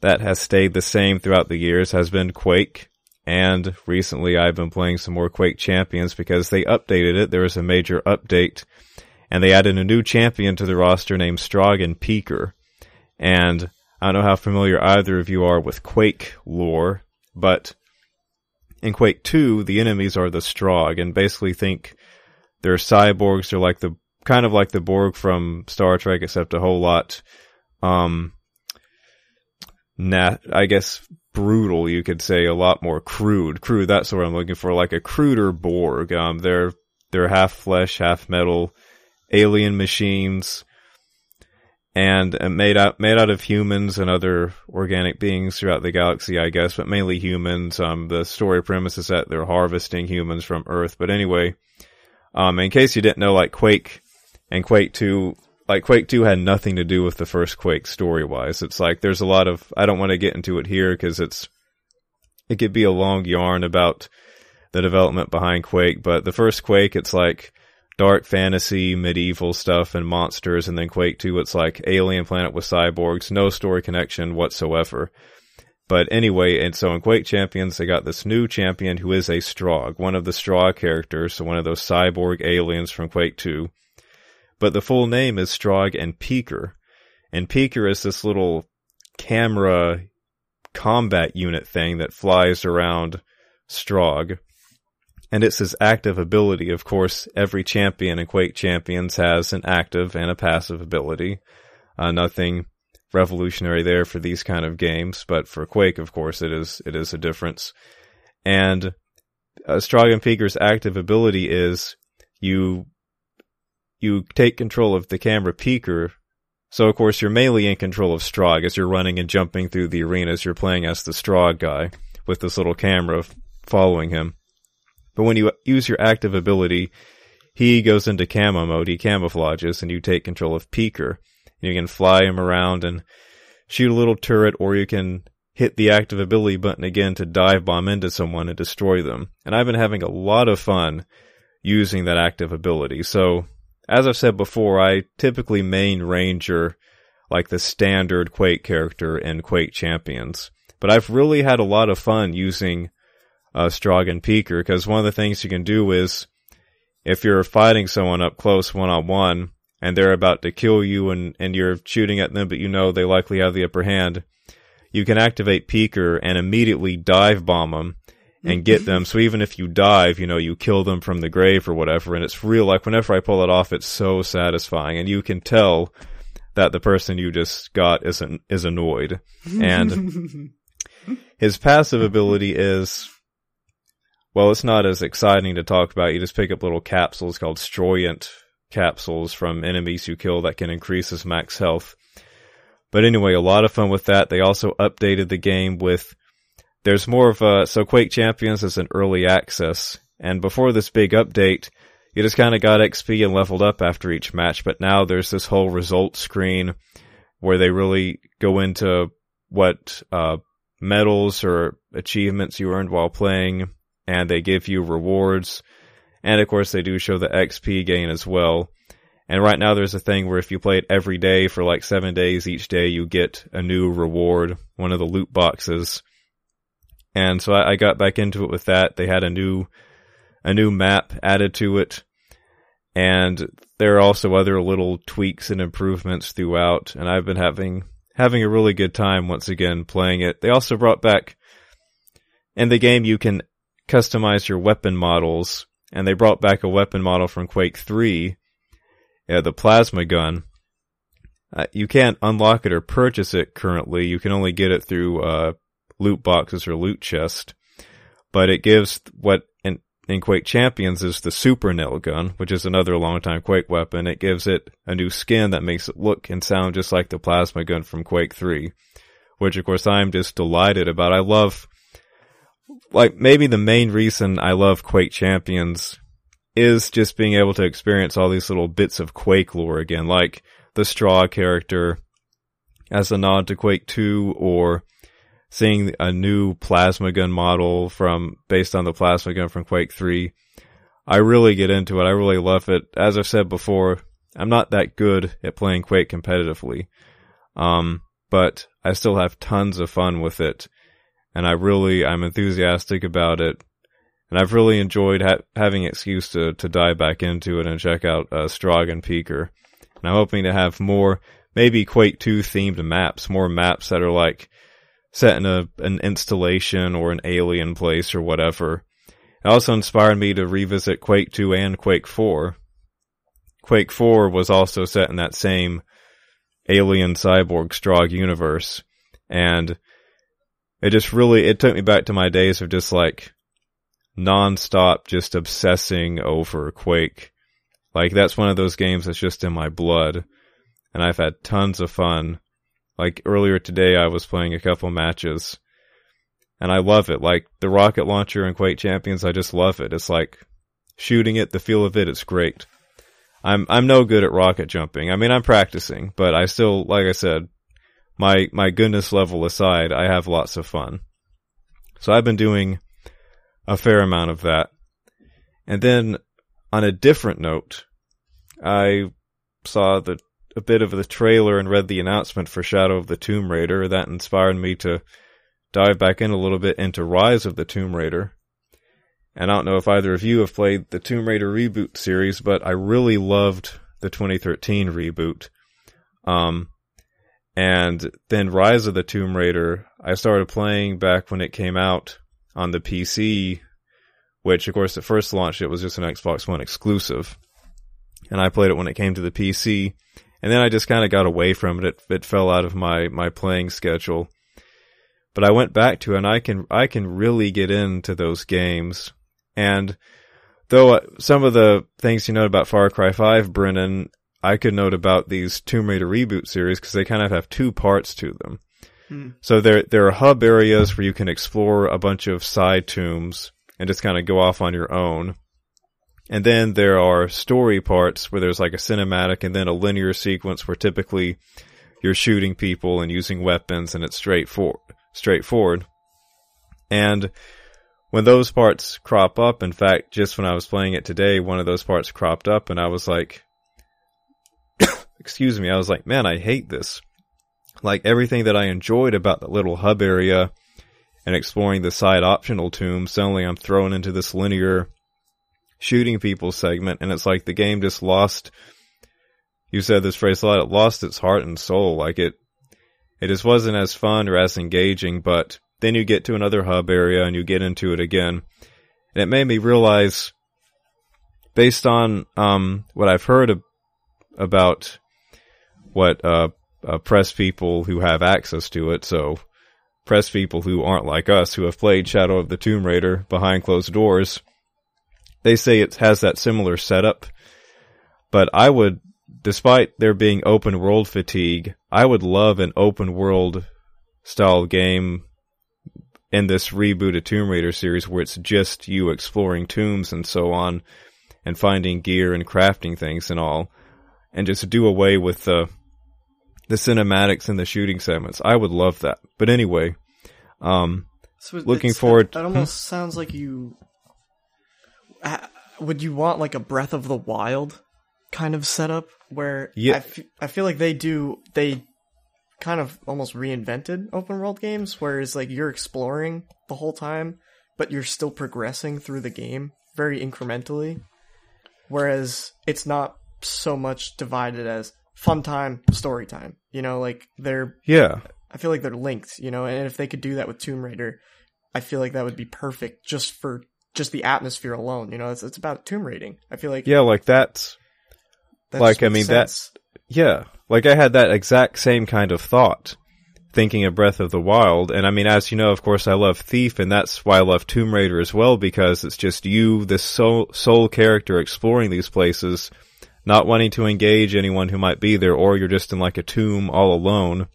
that has stayed the same throughout the years has been Quake. And recently I've been playing some more Quake Champions because they updated it. There was a major update and they added a new champion to the roster named Strogg and Peeker. And I don't know how familiar either of you are with Quake lore, but in Quake 2, the enemies are the Strogg, and basically think they're cyborgs. They're like the kind of like the Borg from Star Trek, except a whole lot, um, nat, I guess brutal. You could say a lot more crude. Crude. That's what I'm looking for. Like a cruder Borg. Um, they're they're half flesh, half metal, alien machines and made out made out of humans and other organic beings throughout the galaxy, I guess, but mainly humans. Um, the story premise is that they're harvesting humans from Earth. But anyway, um, in case you didn't know, like Quake and Quake Two, like Quake Two had nothing to do with the first Quake story wise. It's like there's a lot of I don't want to get into it here because it's it could be a long yarn about the development behind Quake, but the first Quake, it's like dark fantasy, medieval stuff, and monsters, and then Quake 2, it's like alien planet with cyborgs, no story connection whatsoever. But anyway, and so in Quake Champions, they got this new champion who is a Strogg, one of the Strogg characters, so one of those cyborg aliens from Quake 2. But the full name is Strogg and Peeker. And Peeker is this little camera combat unit thing that flies around Strogg and it's his active ability. Of course, every champion in Quake Champions has an active and a passive ability. Uh, nothing revolutionary there for these kind of games, but for Quake, of course, it is it is a difference. And uh, Strogg and Peeker's active ability is you you take control of the camera Peeker. So of course you're mainly in control of Strogg as you're running and jumping through the arenas. You're playing as the Strogg guy with this little camera following him. But when you use your active ability, he goes into camo mode, he camouflages, and you take control of Peeker. You can fly him around and shoot a little turret, or you can hit the active ability button again to dive bomb into someone and destroy them. And I've been having a lot of fun using that active ability. So, as I've said before, I typically main Ranger like the standard Quake character in Quake Champions. But I've really had a lot of fun using uh, Strogg and Peeker because one of the things you can do is if you're fighting someone up close one on one and they're about to kill you and, and you're shooting at them, but you know they likely have the upper hand, you can activate Peaker and immediately dive bomb them and get them. So even if you dive, you know, you kill them from the grave or whatever. And it's real. Like whenever I pull it off, it's so satisfying. And you can tell that the person you just got is, an, is annoyed. And his passive ability is well, it's not as exciting to talk about. You just pick up little capsules called Stroyent capsules from enemies you kill that can increase his max health. But anyway, a lot of fun with that. They also updated the game with there's more of a so Quake Champions is an early access, and before this big update, you just kind of got XP and leveled up after each match. But now there's this whole result screen where they really go into what uh, medals or achievements you earned while playing, and they give you rewards. And of course, they do show the XP gain as well. And right now, there's a thing where if you play it every day for like seven days, each day you get a new reward, one of the loot boxes. And so I, I got back into it with that. They had a new, a new map added to it. And there are also other little tweaks and improvements throughout. And I've been having, having a really good time once again playing it. They also brought back, in the game you can customize your weapon models, and they brought back a weapon model from Quake 3, yeah, the plasma gun. Uh, you can't unlock it or purchase it currently. You can only get it through uh, loot boxes or loot chest. But it gives what in, in Quake Champions is the super nail gun, which is another long-time Quake weapon. It gives it a new skin that makes it look and sound just like the plasma gun from Quake 3, which of course I'm just delighted about. I love like maybe the main reason I love Quake Champions is just being able to experience all these little bits of Quake lore again, like the Strogg character as a nod to Quake 2 or seeing a new plasma gun model from based on the plasma gun from Quake 3. I really get into it. I really love it. As I've said before, I'm not that good at playing Quake competitively. Um, but I still have tons of fun with it. And I really, I'm enthusiastic about it. And I've really enjoyed ha- having excuse to, to dive back into it and check out, uh, Strogg and Peeker. And I'm hoping to have more, maybe Quake 2 themed maps, more maps that are like set in a, an installation or an alien place or whatever. It also inspired me to revisit Quake 2 and Quake 4. Quake 4 was also set in that same alien cyborg Strogg universe. And it just really, it took me back to my days of just like non-stop just obsessing over Quake. Like that's one of those games that's just in my blood. And I've had tons of fun. Like earlier today I was playing a couple matches and I love it. Like the rocket launcher in Quake Champions, I just love it. It's like shooting it, the feel of it, it's great. I'm I'm no good at rocket jumping. I mean, I'm practicing, but I still, like I said, my my goodness level aside, I have lots of fun. So I've been doing a fair amount of that. And then on a different note, I saw the a bit of the trailer and read the announcement for Shadow of the Tomb Raider. That inspired me to dive back in a little bit into Rise of the Tomb Raider. And I don't know if either of you have played the Tomb Raider reboot series, but I really loved the 2013 reboot. Um, and then Rise of the Tomb Raider, I started playing back when it came out on the PC, which of course at first launch it was just an Xbox One exclusive. And I played it when it came to the PC. And then I just kind of got away from it. it. It fell out of my, my playing schedule. But I went back to it and I can, I can really get into those games. And though uh, some of the things you know about Far Cry 5, Brennan, I could note about these Tomb Raider reboot series because they kind of have two parts to them. Hmm. So there, there are hub areas where you can explore a bunch of side tombs and just kind of go off on your own. And then there are story parts where there's like a cinematic and then a linear sequence where typically you're shooting people and using weapons and it's straightforward, straightforward. And when those parts crop up, in fact, just when I was playing it today, one of those parts cropped up and I was like, excuse me, I was like, man, I hate this. Like everything that I enjoyed about the little hub area and exploring the side optional tomb, suddenly I'm thrown into this linear shooting people segment and it's like the game just lost, you said this phrase a lot, it lost its heart and soul. Like it, it just wasn't as fun or as engaging, but then you get to another hub area and you get into it again. And it made me realize, based on um, what I've heard of, about what uh, uh, press people who have access to it, so press people who aren't like us, who have played Shadow of the Tomb Raider behind closed doors, they say it has that similar setup. But I would, despite there being open world fatigue, I would love an open world style game in this rebooted Tomb Raider series where it's just you exploring tombs and so on and finding gear and crafting things and all and just do away with the the cinematics and the shooting segments. I would love that. But anyway, um so looking forward that, that almost hmm? sounds like you uh, would you want like a Breath of the Wild kind of setup where yeah. I, f- I feel like they do they kind of almost reinvented open world games, whereas like you're exploring the whole time, but you're still progressing through the game very incrementally. Whereas it's not so much divided as fun time, story time. You know, like they're yeah. I feel like they're linked. You know, and if they could do that with Tomb Raider, I feel like that would be perfect just for just the atmosphere alone. You know, it's it's about tomb raiding. I feel like yeah, like that's that like I mean sense. that's yeah, like I had that exact same kind of thought thinking of Breath of the Wild. And I mean, as you know, of course, I love Thief, and that's why I love Tomb Raider as well, because it's just you, this sole, sole character exploring these places, not wanting to engage anyone who might be there, or you're just in like a tomb all alone.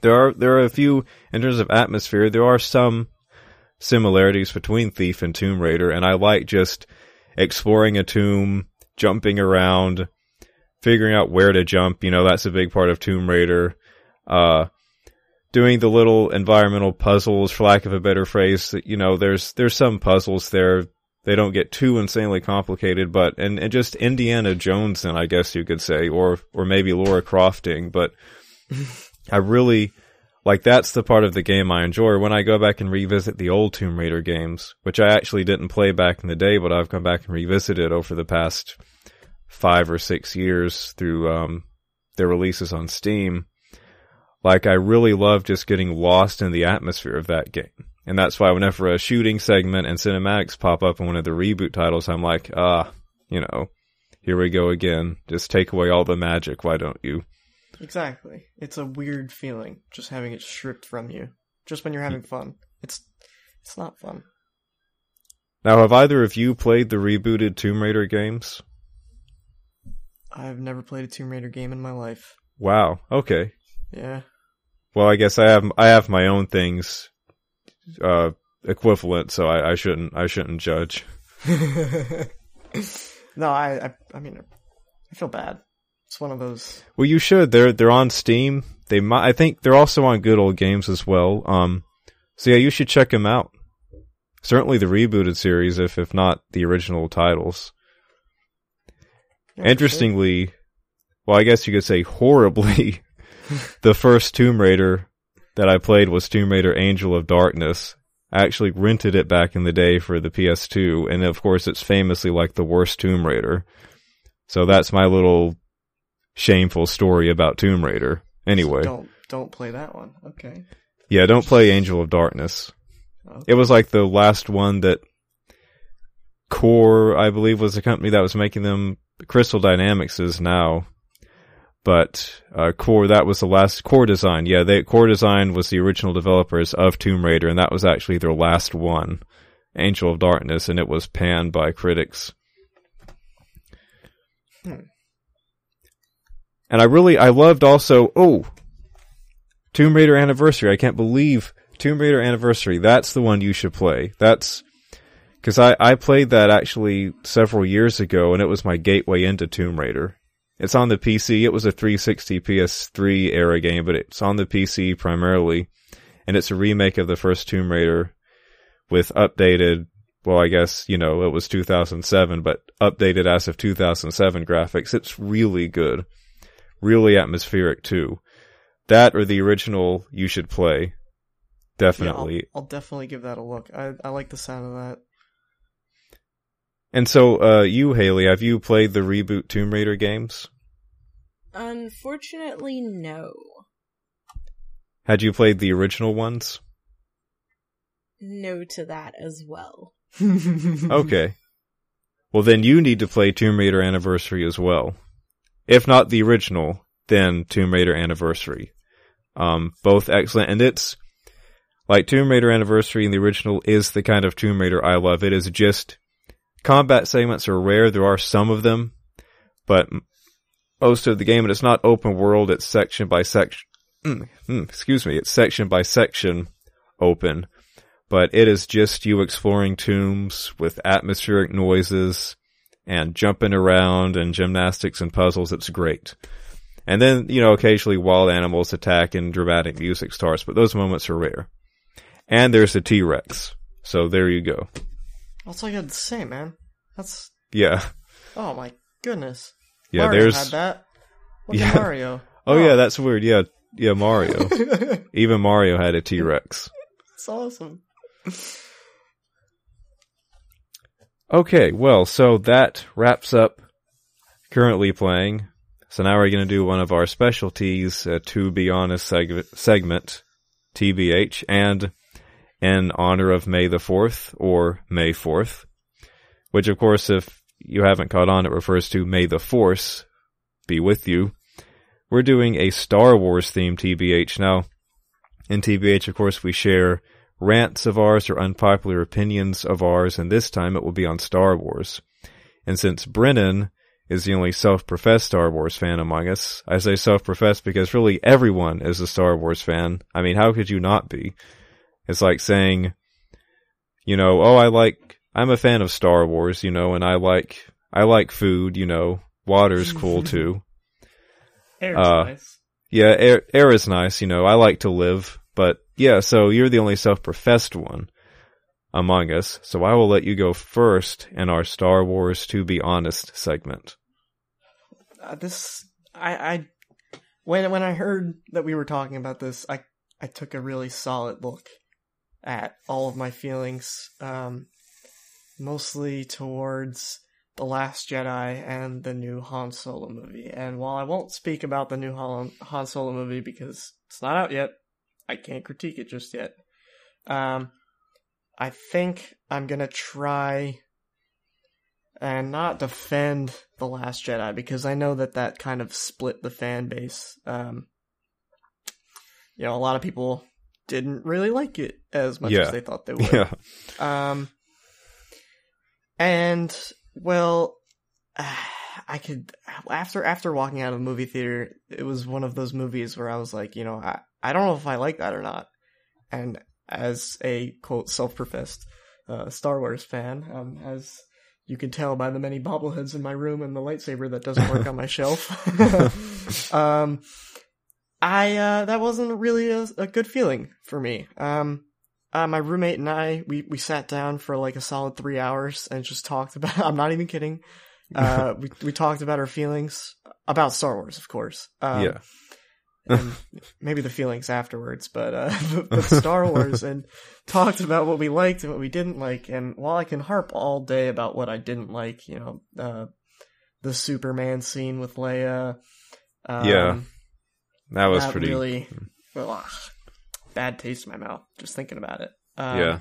There are, there are a few, in terms of atmosphere, there are some similarities between Thief and Tomb Raider, and I like just exploring a tomb, jumping around, figuring out where to jump. You know, that's a big part of Tomb Raider. Uh, doing the little environmental puzzles, for lack of a better phrase. You know, there's there's some puzzles there. They don't get too insanely complicated, but and, and just Indiana Jones, and I guess you could say, or or maybe Laura Crofting. But I really like that's the part of the game I enjoy. When I go back and revisit the old Tomb Raider games, which I actually didn't play back in the day, but I've come back and revisited over the past five or six years through um, their releases on Steam. Like I really love just getting lost in the atmosphere of that game. And that's why whenever a shooting segment and cinematics pop up in one of the reboot titles, I'm like, ah, you know, here we go again. Just take away all the magic, why don't you? Exactly. It's a weird feeling just having it stripped from you. Just when you're having fun. It's it's not fun. Now, have either of you played the rebooted Tomb Raider games? I've never played a Tomb Raider game in my life. Wow. Okay. Yeah. Well, I guess I have I have my own things uh, equivalent, so I, I shouldn't I shouldn't judge. no, I, I I mean I feel bad. It's one of those. Well, you should. They're they're on Steam. They might. I think they're also on Good Old Games as well. Um, so yeah, you should check them out. Certainly the rebooted series, if if not the original titles. Yeah, Interestingly, well, I guess you could say horribly, the first Tomb Raider that I played was Tomb Raider Angel of Darkness. I actually rented it back in the day for the PS2, and of course it's famously like the worst Tomb Raider. So that's my little shameful story about Tomb Raider. Anyway, Don't don't play that one. Okay. yeah, don't play Angel of Darkness. Okay. It was like the last one that Core, I believe, was the company that was making them. Crystal Dynamics is now, but uh, Core that was the last Core Design. Yeah, they Core Design was the original developers of Tomb Raider, and that was actually their last one, Angel of Darkness, and it was panned by critics. Hmm. And I really, I loved also. Oh, Tomb Raider Anniversary. I can't believe Tomb Raider Anniversary. That's the one you should play. That's because I, I played that actually several years ago, and it was my gateway into Tomb Raider. It's on the PC. It was a 360 PS3 era game, but it's on the PC primarily, and it's a remake of the first Tomb Raider with updated. Well, I guess you know it was 2007, but updated as of 2007 graphics. It's really good, really atmospheric too. That or the original, you should play. Yeah, I'll, Definitely. I'll definitely give that a look. I I like the sound of that. And so, uh, you, Haley, have you played the reboot Tomb Raider games? Unfortunately, no. Had you played the original ones? No to that as well. Okay. Well, then you need to play Tomb Raider Anniversary as well. If not the original, then Tomb Raider Anniversary. Um, both excellent, and it's like Tomb Raider Anniversary and the original is the kind of Tomb Raider I love. It is just combat segments are rare. There are some of them, but m- most of the game, and it's not open world. It's section by section. Mm, mm, excuse me. It's section by section open, but it is just you exploring tombs with atmospheric noises and jumping around and gymnastics and puzzles. It's great. And then, you know, occasionally wild animals attack and dramatic music starts, but those moments are rare. And there's the T-Rex. So there you go. That's all you had to say, man. That's Yeah. oh my goodness. Yeah, Mario there's had that. Look Yeah. Mario. Oh yeah, that's weird. Yeah. Yeah, Mario. Even Mario had a T-Rex. It's awesome. Okay, well, so that wraps up currently playing. So now we're going to do one of our specialties, uh, to be honest seg- segment, TBH, and in honor of May the 4th, or May 4th, which of course, if you haven't caught on, it refers to May the Force be with you. We're doing a Star Wars themed TBH. Now, in TBH, of course, we share rants of ours or unpopular opinions of ours, and this time it will be on Star Wars. And since Brennan is the only self-professed Star Wars fan among us, I say self-professed because really everyone is a Star Wars fan. I mean, how could you not be? It's like saying, you know, oh, I like, I'm a fan of Star Wars, you know, and I like, I like food, you know, water's cool too. Air's Uh, nice. Yeah, air, air is nice, you know, I like to live. But yeah, so you're the only self-professed one among us, so I will let you go first in our Star Wars to be honest segment. Uh, this I I when when I heard that we were talking about this, I I took a really solid look at all of my feelings, um, mostly towards the Last Jedi and the new Han Solo movie. And while I won't speak about the new Han, Han Solo movie because it's not out yet, I can't critique it just yet. Um, I think I'm gonna try and not defend the Last Jedi because I know that that kind of split the fan base. Um, you know, a lot of people didn't really like it as much Yeah. as they thought they would. Yeah. Um, and well, I could after after walking out of the movie theater, it was one of those movies where I was like, you know, I I don't know if I like that or not. And as a quote self-professed uh, Star Wars fan, um, as you can tell by the many bobbleheads in my room and the lightsaber that doesn't work on my shelf, um, I uh, that wasn't really a, a good feeling for me. Um, uh, my roommate and I, we, we sat down for like a solid three hours and just talked about. I'm not even kidding. Uh, we we talked about our feelings about Star Wars, of course. Um, yeah. and maybe the feelings afterwards, but uh, but Star Wars and talked about what we liked and what we didn't like. And while I can harp all day about what I didn't like, you know, uh, the Superman scene with Leia, um, Yeah. That was that pretty. really well, bad taste in my mouth just thinking about it. Um, yeah.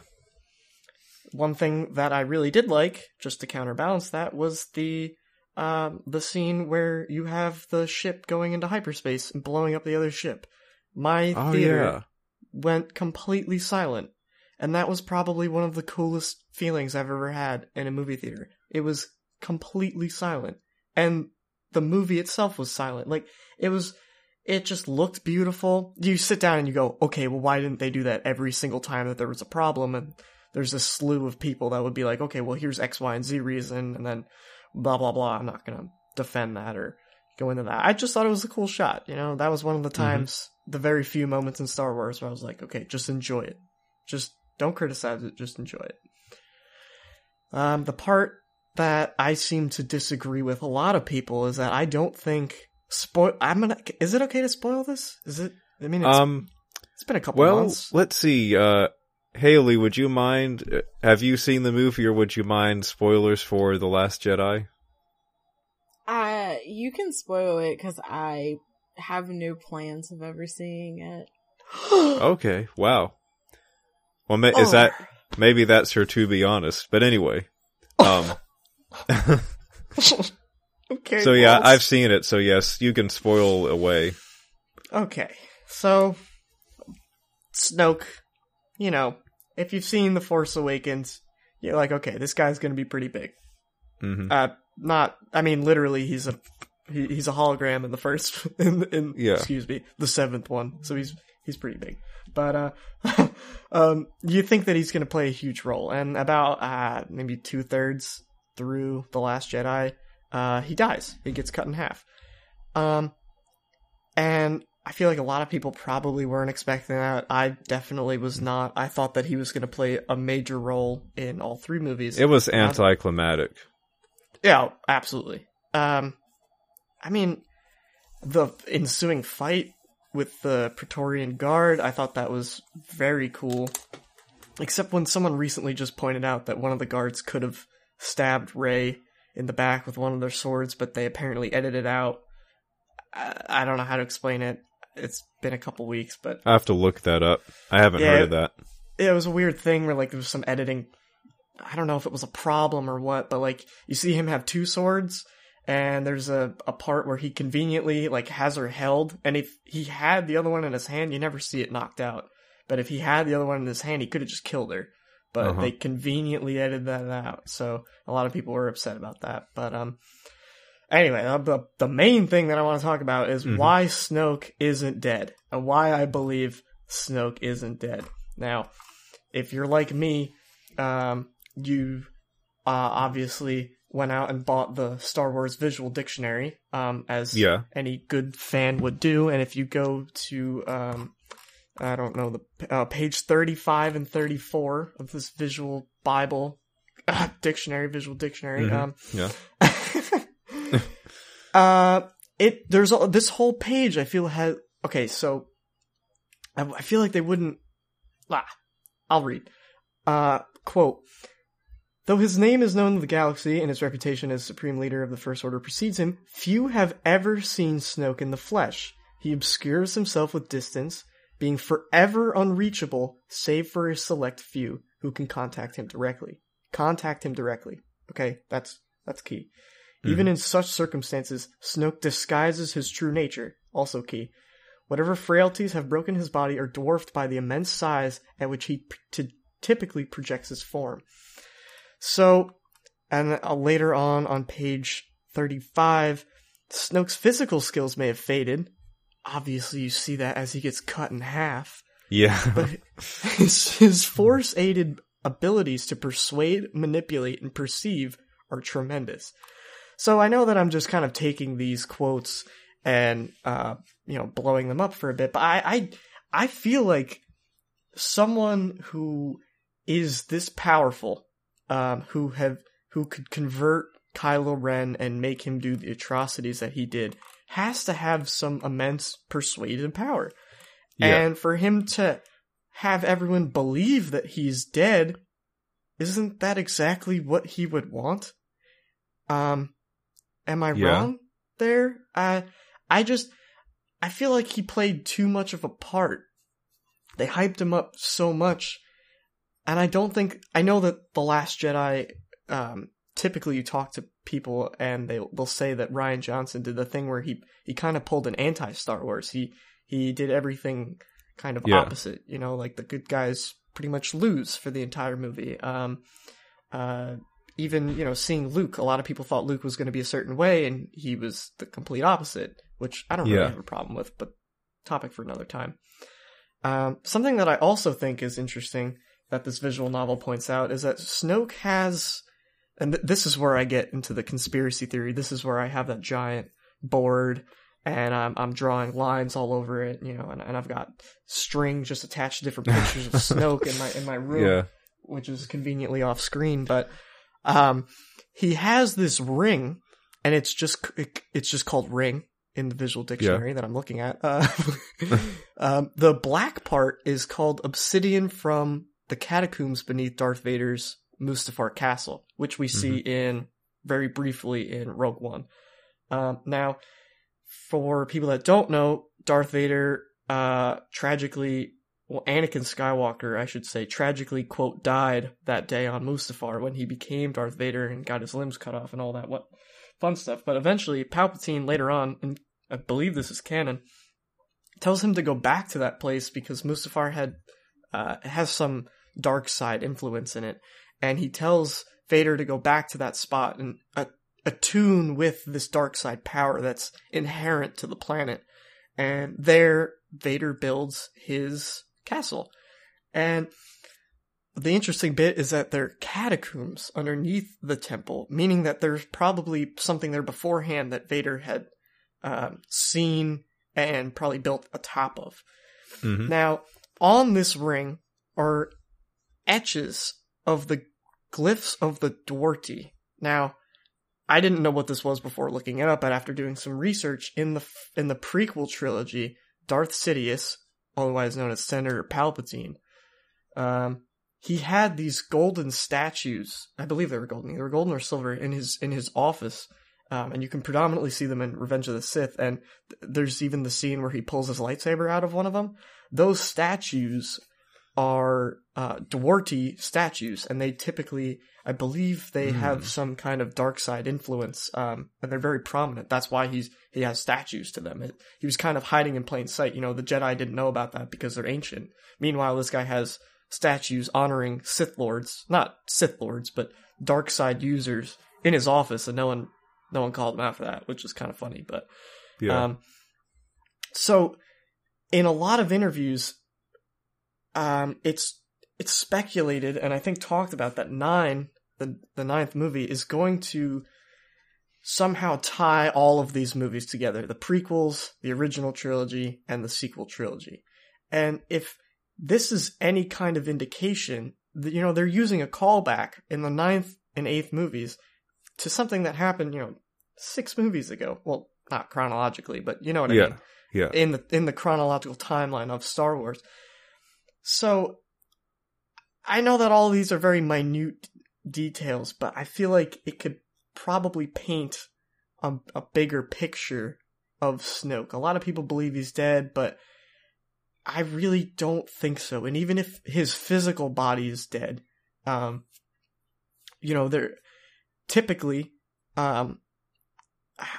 One thing that I really did like, just to counterbalance that, was the um, the scene where you have the ship going into hyperspace and blowing up the other ship. My Oh theater yeah. went completely silent, and that was probably one of the coolest feelings I've ever had in a movie theater. It was completely silent, and the movie itself was silent. Like it was, it just looked beautiful. You sit down and you go, okay, well, why didn't they do that every single time that there was a problem? And there's a slew of people that would be like, okay, well, here's X, Y, and Z reason, and then blah blah blah. I'm not gonna defend that or go into that. I just thought it was a cool shot. You know, that was one of the times, the very few moments in Star Wars where I was like, okay, just enjoy it. Just don't criticize it. Just enjoy it. Um, the part that I seem to disagree with a lot of people is that I don't think spoil. I'm gonna. Is it okay to spoil this? Is it? I mean, it's, Um. it's been a couple Well, months. let's see. Uh, Haley, would you mind? uh, Have you seen the movie, or would you mind spoilers for the Last Jedi? Uh, you can spoil it because I have no plans of ever seeing it. Okay. Wow. Well, ma- is that maybe that's her to be honest? But anyway. Um. okay. so yeah, well, I've seen it. So yes, you can spoil away. Okay, so Snoke, you know, if you've seen The Force Awakens, you're like, okay, this guy's gonna be pretty big. hmm Uh, not, I mean, literally, he's a he, he's a hologram in the first, in, in Yeah. excuse me, the seventh one. So he's he's pretty big. But uh, um, you think that he's gonna play a huge role, and about uh maybe two thirds through the Last Jedi, uh, he dies. He gets cut in half. Um, and I feel like a lot of people probably weren't expecting that. I definitely was not. I thought that he was going to play a major role in all three movies. It was anticlimactic. Yeah, absolutely. Um, I mean, the ensuing fight with the Praetorian Guard, I thought that was very cool. Except when someone recently just pointed out that one of the guards could have stabbed Rey in the back with one of their swords, but they apparently edited out. I, I don't know how to explain it. It's been a couple weeks, but I have to look that up. I haven't Yeah. heard of that. it was a weird thing where like there was some editing I don't know if it was a problem or what, but like you see him have two swords and there's a, a part where he conveniently like has her held and if he had the other one in his hand you never see it knocked out. But if he had the other one in his hand he could have just killed her. But Uh-huh. they conveniently edited that out. So a lot of people were upset about that. But um anyway, the the main thing that I want to talk about is Mhm. why Snoke isn't dead and why I believe Snoke isn't dead. Now, if you're like me, um, you uh, obviously went out and bought the Star Wars Visual Dictionary, um, as Yeah. any good fan would do. And if you go to um, I don't know the uh, page thirty five and thirty four of this visual Bible uh, dictionary, visual dictionary. Mhm. Um, Yeah. uh, it there's a, this whole page. I feel has okay. So I, I feel like they wouldn't. Ah, I'll read. Uh, quote. Though his name is known to the galaxy and his reputation as supreme leader of the First Order precedes him, few have ever seen Snoke in the flesh. He obscures himself with distance, being forever unreachable save for a select few who can contact him directly. Contact him directly. Okay, that's that's key. Even in such circumstances, Snoke disguises his true nature, also key. Whatever frailties have broken his body are dwarfed by the immense size at which he p- t- typically projects his form. So, and uh, later on on page 35, Snoke's physical skills may have faded. Obviously, you see that as he gets cut in half. Yeah. But his, his force aided abilities to persuade, manipulate, and perceive are tremendous. So I know that I'm just kind of taking these quotes and uh, you know blowing them up for a bit, but I I, I feel like someone who is this powerful, um, who have who could convert Kylo Ren and make him do the atrocities that he did, has to have some immense persuasive power. Yeah. And for him to have everyone believe that he's dead, isn't that exactly what he would want? Um, am I Yeah. wrong there? I, I just, I feel like he played too much of a part. They hyped him up so much, and I don't think I know that the Last Jedi. Um, typically, you talk to people and they will say that Rian Johnson did the thing where he he kind of pulled an anti Star Wars. He he did everything kind of Yeah. opposite. You know, like the good guys pretty much lose for the entire movie. Um, uh, even you know, seeing Luke, a lot of people thought Luke was going to be a certain way, and he was the complete opposite, which I don't really Yeah. have a problem with, but topic for another time. Um, something that I also think is interesting that this visual novel points out is that Snoke has, and th- this is where I get into the conspiracy theory. This is where I have that giant board and I'm I'm drawing lines all over it, you know, and, and I've got string just attached to different pictures of Snoke in my in my room Yeah. which is conveniently off screen, but um, he has this ring, and it's just it, it's just called ring in the visual dictionary that I'm looking at. Uh, um, the black part is called obsidian from the catacombs beneath Darth Vader's Mustafar castle, which we see in very briefly in Rogue One. Um, now, for people that don't know, Darth Vader uh, tragically well, Anakin Skywalker, I should say, tragically, quote, died that day on Mustafar when he became Darth Vader and got his limbs cut off and all that what fun stuff. But eventually, Palpatine later on, and I believe this is canon, tells him to go back to that place because Mustafar had uh, has some dark side influence in it, and he tells Vader to go back to that spot and uh, attune with this dark side power that's inherent to the planet. And there, Vader builds his castle. And the interesting bit is that there are catacombs underneath the temple, meaning that there's probably something there beforehand that Vader had um, seen and probably built atop of. Mhm. Now, on this ring are etches of the glyphs of the Dwartii. Now, I didn't know what this was before looking it up, but after doing some research in the in the prequel trilogy, Darth Sidious, otherwise known as Senator Palpatine, um, he had these golden statues. I believe they were golden, either golden or silver, in his in his office. Um, and you can predominantly see them in Revenge of the Sith. And th- there's even the scene where he pulls his lightsaber out of one of them. Those statues are uh, Dwartii statues, and they typically, I believe, they have some kind of dark side influence, um, and they're very prominent. That's why he's he has statues to them. It, he was kind of hiding in plain sight. You know, the Jedi didn't know about that because they're ancient. Meanwhile, this guy has statues honoring Sith lords, not Sith lords, but dark side users in his office, and no one no one called him out for that, which is kind of funny. But Yeah. um, so in a lot of interviews, um, it's it's speculated, and I think talked about that nine, the the ninth movie, is going to somehow tie all of these movies together: the prequels, the original trilogy, and the sequel trilogy. And if this is any kind of indication, that, you know, they're using a callback in the ninth and eighth movies to something that happened, you know, six movies ago. Well, not chronologically, but you know what I Yeah. mean Yeah. in the in the chronological timeline of Star Wars. So I know that all these are very minute details, but I feel like it could probably paint a, a bigger picture of Snoke. A lot of people believe he's dead, but I really don't think so. And even if his physical body is dead, um, you know, they're typically, um,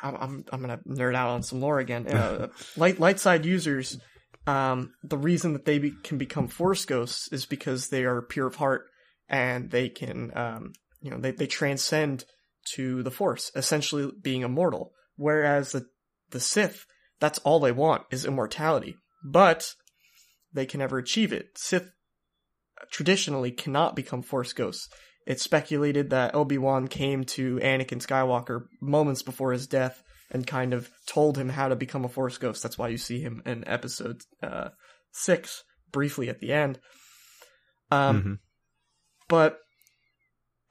I'm, I'm, I'm gonna nerd out on some lore again. Uh, light, light side users, um, the reason that they be, can become force ghosts is because they are pure of heart and they can, um, you know, they, they transcend to the force, essentially being immortal. Whereas the, the Sith, that's all they want is immortality. But they can never achieve it. Sith traditionally cannot become force ghosts. It's speculated that Obi-Wan came to Anakin Skywalker moments before his death and kind of told him how to become a force ghost. That's why you see him in episode uh, 6 briefly at the end. Um Mhm. but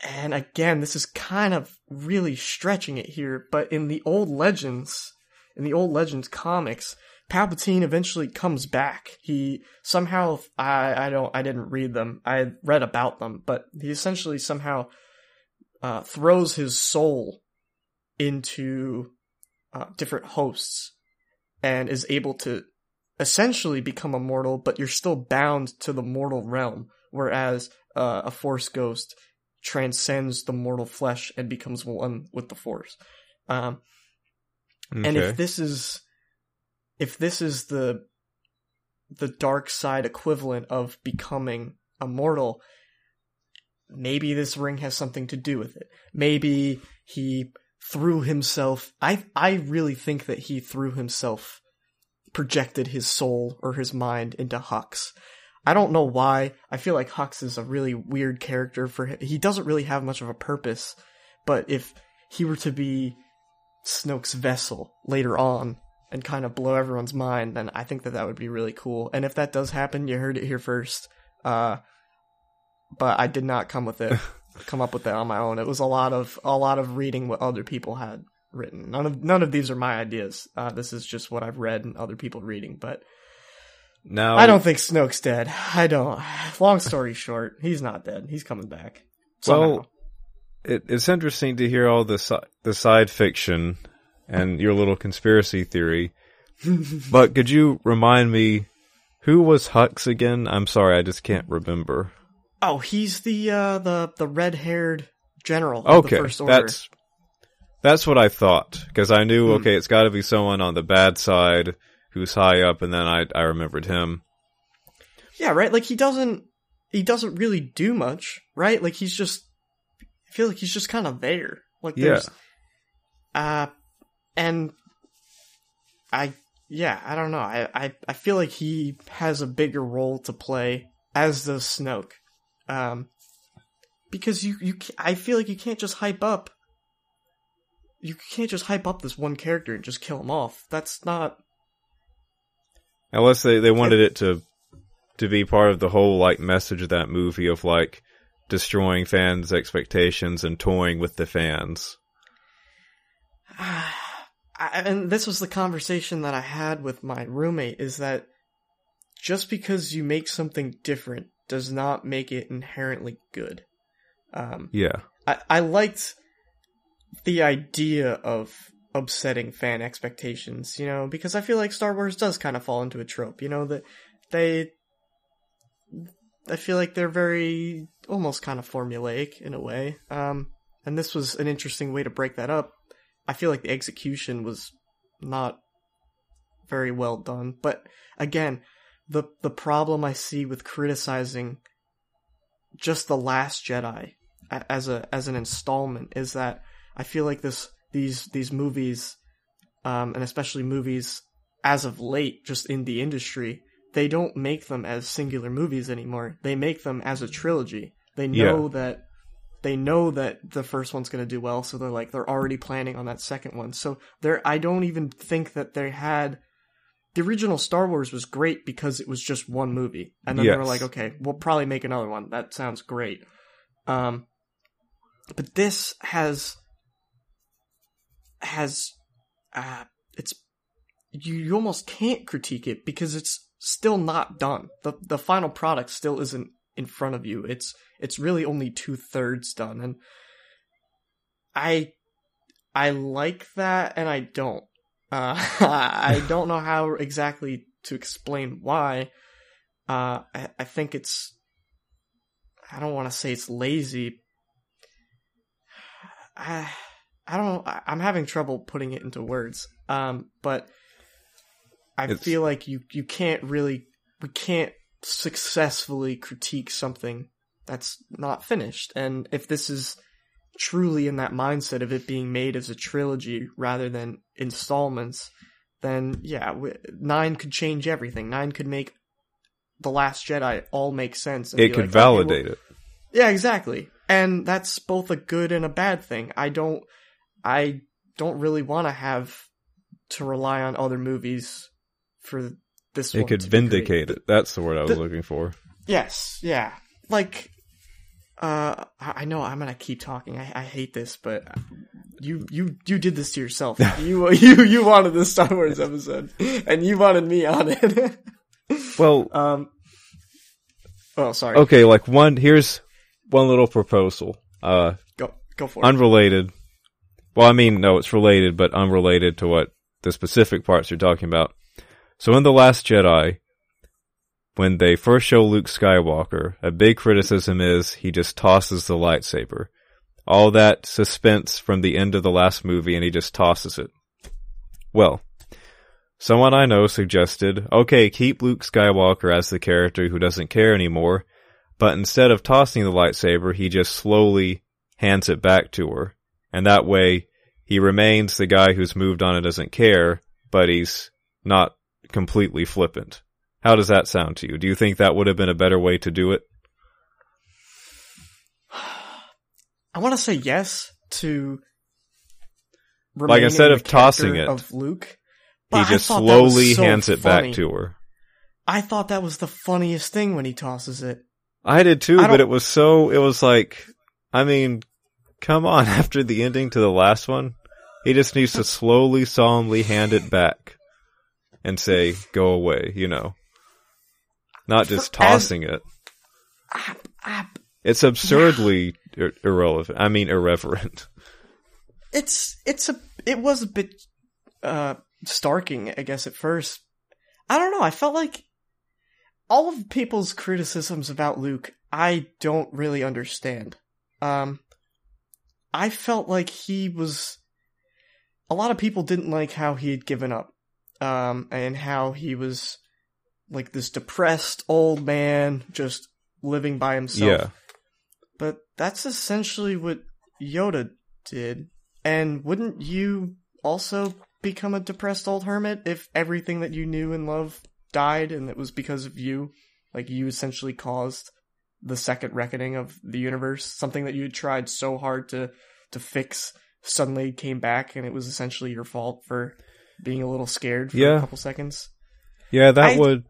and again, this is kind of really stretching it here, but in the old legends, in the old legends comics, Palpatine eventually comes back. He somehow I I don't I didn't read them. I read about them, but he essentially somehow uh, throws his soul into uh, different hosts and is able to essentially become immortal, but you're still bound to the mortal realm. Whereas uh, a Force ghost transcends the mortal flesh and becomes one with the Force. Um, and if this is if this is the the dark side equivalent of becoming immortal maybe this ring has something to do with it maybe he threw himself i i really think that he threw himself projected his soul or his mind into hux i don't know why i feel like hux is a really weird character for him he doesn't really have much of a purpose but if he were to be Snoke's vessel later on and kind of blow everyone's mind, then I think that that would be really cool. And if that does happen, you heard it here first. Uh, but I did not come with it, come up with that on my own. It was a lot of a lot of reading what other people had written. None of none of these are my ideas. Uh, this is just what I've read and other people reading. But no, I don't think Snoke's dead. I don't. Long story short, he's not dead. He's coming back. So it, it's interesting to hear all the the side fiction and your little conspiracy theory. but could you remind me who was Hux again? I'm sorry, I just can't remember. Oh, he's the uh, the the red haired general. Of Okay, the First Order. that's that's what I thought because I knew Hmm. okay, it's got to be someone on the bad side who's high up, and then I I remembered him. Yeah, right. Like he doesn't he doesn't really do much, right? Like he's just I feel like he's just kind of there. Like there's uh and I yeah, I don't know. I, I I feel like he has a bigger role to play as does Snoke. Um because you you I feel like you can't just hype up you can't just hype up this one character and just kill him off. That's not Unless they, they wanted it to to be part of the whole like message of that movie of like destroying fans' expectations and toying with the fans. And this was the conversation that I had with my roommate is that just because you make something different does not make it inherently good. Um, Yeah. I, I liked the idea of upsetting fan expectations, you know, because I feel like Star Wars does kind of fall into a trope, you know, that they, I feel like they're very, almost kind of formulaic in a way. Um, and this was an interesting way to break that up. I feel like the execution was not very well done, but again, the, the problem I see with criticizing just the Last Jedi as a as an installment is that I feel like this these these movies, um, and especially movies as of late, just in the industry, they don't make them as singular movies anymore. They make them as a trilogy. They know that they know that the first one's going to do well, so they're like they're already planning on that second one. So there, I don't even think that they had the original Star Wars was great because it was just one movie, and then they were like, okay, we'll probably make another one. That sounds great. Um, but this has has uh, it's you, you almost can't critique it because it's still not done. the The final product still isn't in front of you. It's it's really only two thirds done, and I I like that, and I don't. Uh, I don't know how exactly to explain why. Uh, I, I think it's. I don't want to say it's lazy. I I don't. I'm having trouble putting it into words. Um, but I It's- feel like you you can't really we can't successfully critique something that's not finished. And if this is truly in that mindset of it being made as a trilogy rather than installments, then yeah, nine could change everything. Nine could make the Last Jedi all make sense. It could like, okay, well- validate it. yeah, exactly. And that's both a good and a bad thing. I don't I don't really want to have to rely on other movies for this one. It could vindicate it. That's the word I was The- looking for. Yes, yeah. Like uh I know I'm going to keep talking. I, I hate this, but you you you did this to yourself. you you you wanted this Star Wars episode and you wanted me on it. Well, um Oh, sorry. okay, like one here's one little proposal. Uh Go go for it. unrelated. Well, I mean, no, it's related, but unrelated to what the specific parts you're talking about. So in The Last Jedi, when they first show Luke Skywalker, a big criticism is he just tosses the lightsaber. All that suspense from the end of the last movie and he just tosses it. Well, someone I know suggested, okay, keep Luke Skywalker as the character who doesn't care anymore, but instead of tossing the lightsaber, he just slowly hands it back to her. And that way, he remains the guy who's moved on and doesn't care, but he's not completely flippant. How does that sound to you? Do you think that would have been a better way to do it? I want to say yes to Like, instead of tossing it, of Luke. He just thought that was slowly so hands it funny. back to her. I thought that was the funniest thing when he tosses it. I did too, I but it was so, it was like, I mean, come on, after the ending to the last one, he just needs to slowly, solemnly hand it back and say, go away, you know. Not just As- tossing it. I, I, It's absurdly ir- irrelevant. I mean, irreverent. it's it's a it was a bit uh starking, I guess at first. I don't know. I felt like all of people's criticisms about Luke, I don't really understand. Um, I felt like he was. A lot of people didn't like how he had given up, um, and how he was like this depressed old man just living by himself. Yeah. But that's essentially what Yoda did. And wouldn't you also become a depressed old hermit if everything that you knew and loved died and it was because of you? Like you essentially caused the second reckoning of the universe, something that you had tried so hard to to fix suddenly came back and it was essentially your fault for being a little scared for Yeah. a couple seconds. Yeah, that I- would.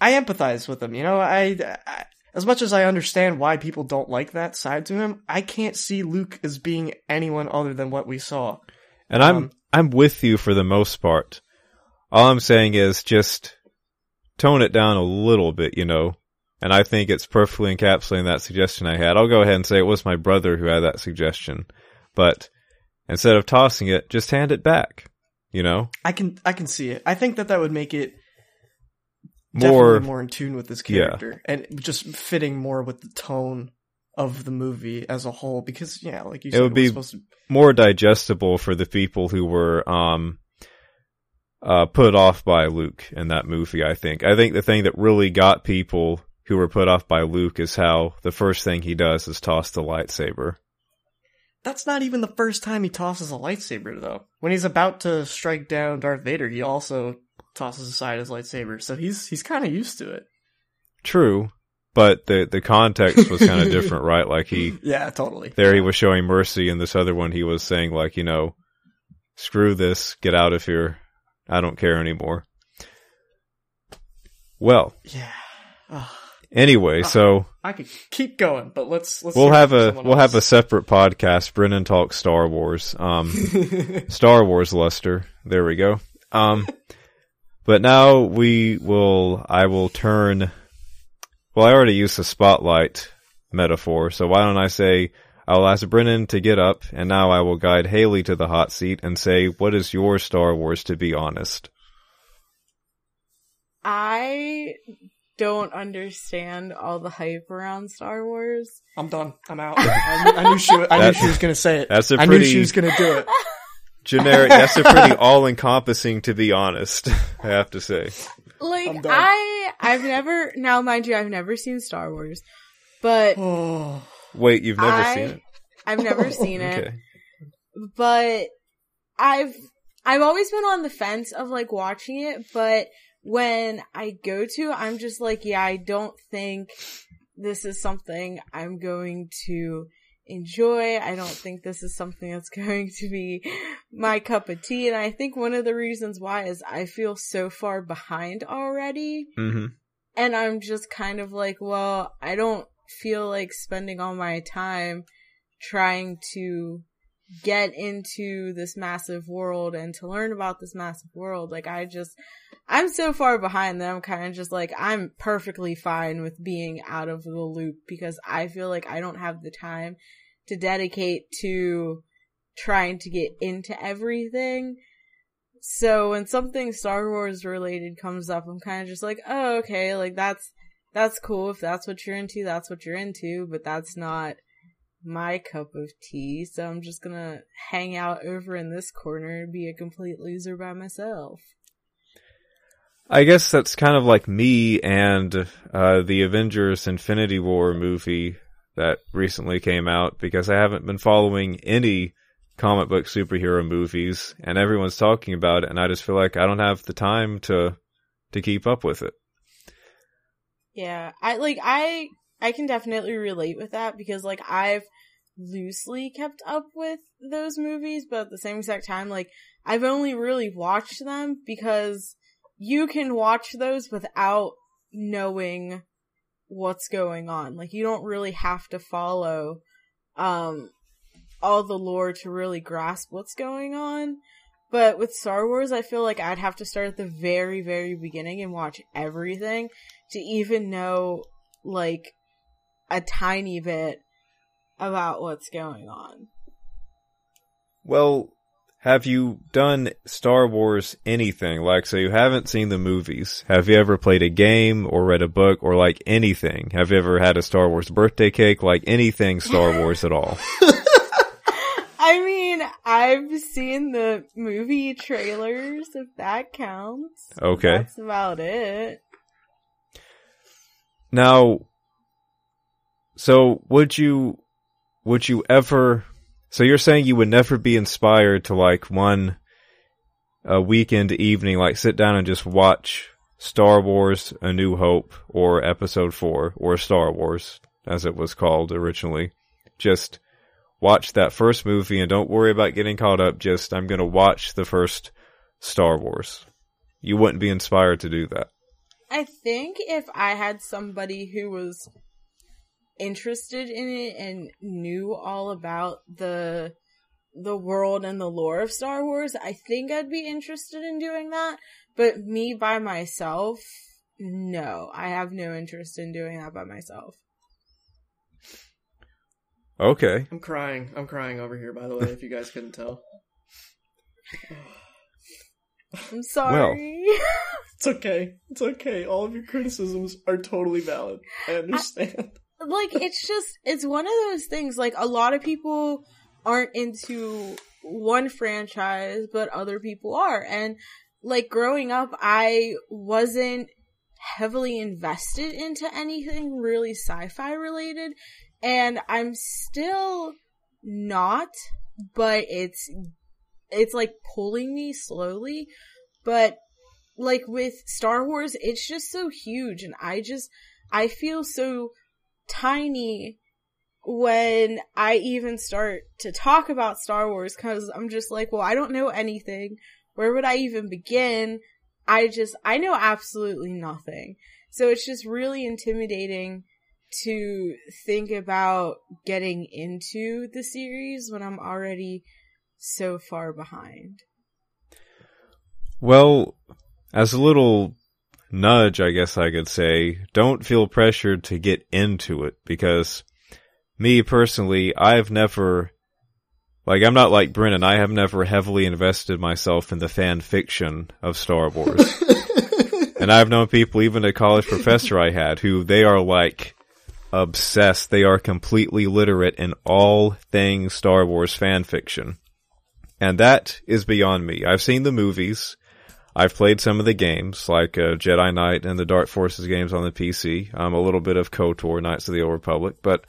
I empathize with him. You know, I, I as much as I understand why people don't like that side to him, I can't see Luke as being anyone other than what we saw. And I'm um, I'm with you for the most part. All I'm saying is just tone it down a little bit, you know. And I think it's perfectly encapsulating that suggestion I had. I'll go ahead and say it was my brother who had that suggestion. But instead of tossing it, just hand it back. You know? I can I can see it. I think that that would make it More definitely more in tune with this Yeah. character and just fitting more with the tone of the movie as a whole. Because yeah, like you said, It would it be- supposed to. more digestible for the people who were um uh put off by Luke in that movie, I think. I think the thing that really got people who were put off by Luke is how the first thing he does is toss the lightsaber. That's not even the first time he tosses a lightsaber, though. When he's about to strike down Darth Vader, he also tosses aside his lightsaber. So he's he's kind of used to it. True, but the the context was kind of different, right? Like he Yeah, totally. there he was showing mercy, and this other one he was saying like, you know, screw this, get out of here, I don't care anymore. Well, Yeah. Anyway, so I could keep going, but let's let's. we'll have a we'll have a separate podcast. Brennan talks Star Wars. Um, Star Wars luster. There we go. Um, but now we will. I will turn. Well, I already used the spotlight metaphor, so why don't I say I'll ask Brennan to get up, and now I will guide Haley to the hot seat and say, "What is your Star Wars?" To be honest, I don't understand all the hype around Star Wars. I'm done. I'm out. I, knew- I knew she. Was, I knew That's- she was gonna say it. that's a I knew pretty- she was gonna do it. generic. that's a pretty all-encompassing. To be honest, I have to say. Like I'm done. I, I've never. Now, mind you, I've never seen Star Wars, but Oh, Wait, you've never I- seen it? I've never seen it. Okay. but I've I've always been on the fence of like watching it, but when I go to, I'm just like, yeah, I don't think this is something I'm going to enjoy. I don't think this is something that's going to be my cup of tea. And I think one of the reasons why is I feel so far behind already. hmm And I'm just kind of like, well, I don't feel like spending all my time trying to get into this massive world and to learn about this massive world. Like, I just, I'm so far behind that I'm kind of just like, I'm perfectly fine with being out of the loop because I feel like I don't have the time to dedicate to trying to get into everything. So when something Star Wars related comes up, I'm kind of just like, oh, okay, like that's, that's cool. If that's what you're into, that's what you're into, but that's not my cup of tea. So I'm just gonna hang out over in this corner and be a complete loser by myself. I guess that's kind of like me and uh, the Avengers Infinity War movie that recently came out because I haven't been following any comic book superhero movies and everyone's talking about it and I just feel like I don't have the time to to keep up with it. Yeah, I like I I can definitely relate with that because like I've loosely kept up with those movies, but at the same exact time, like I've only really watched them because you can watch those without knowing what's going on. Like you don't really have to follow um all the lore to really grasp what's going on. But with Star Wars, I feel like I'd have to start at the very, very beginning and watch everything to even know like a tiny bit about what's going on. Well, have you done Star Wars anything? Like, so you haven't seen the movies. Have you ever played a game or read a book or like anything? Have you ever had a Star Wars birthday cake? Like anything Star Wars at all? I mean, I've seen the movie trailers, if that counts. Okay. That's about it. Now, so would you, would you ever, so you're saying you would never be inspired to like one, a weekend evening, like sit down and just watch Star Wars A New Hope or Episode 4 or Star Wars as it was called originally. Just watch that first movie and don't worry about getting caught up. Just, I'm gonna watch the first Star Wars. You wouldn't be inspired to do that. I think if I had somebody who was interested in it and knew all about the the world and the lore of Star Wars, I think I'd be interested in doing that. But me by myself, no. I have no interest in doing that by myself. Okay. I'm crying. I'm crying over here. By the way, if you guys couldn't tell, I'm sorry. it's okay. It's okay. All of your criticisms are totally valid. I understand. Like it's just it's one of those things like a lot of people aren't into one franchise but other people are. And like growing up I wasn't heavily invested into anything really sci-fi related. And I'm still not but it's it's like pulling me slowly. But like with Star Wars it's just so huge. And I just I feel so tiny when I even start to talk about Star Wars because I'm just like, well, I don't know anything. Where would I even begin? I just, I know absolutely nothing. So it's just really intimidating to think about getting into the series when I'm already so far behind. Well, as a little nudge, I guess I could say, don't feel pressured to get into it because me personally, I've never, like, I'm not like Brennan. I have never heavily invested myself in the fan fiction of Star Wars. and I've known people, even a college professor I had, who they are like obsessed. They are completely literate in all things Star Wars fan fiction. And that is beyond me. I've seen the movies. I've played some of the games, like uh, Jedi Knight and the Dark Forces games on the PC. I'm a little bit of KOTOR, Knights of the Old Republic, but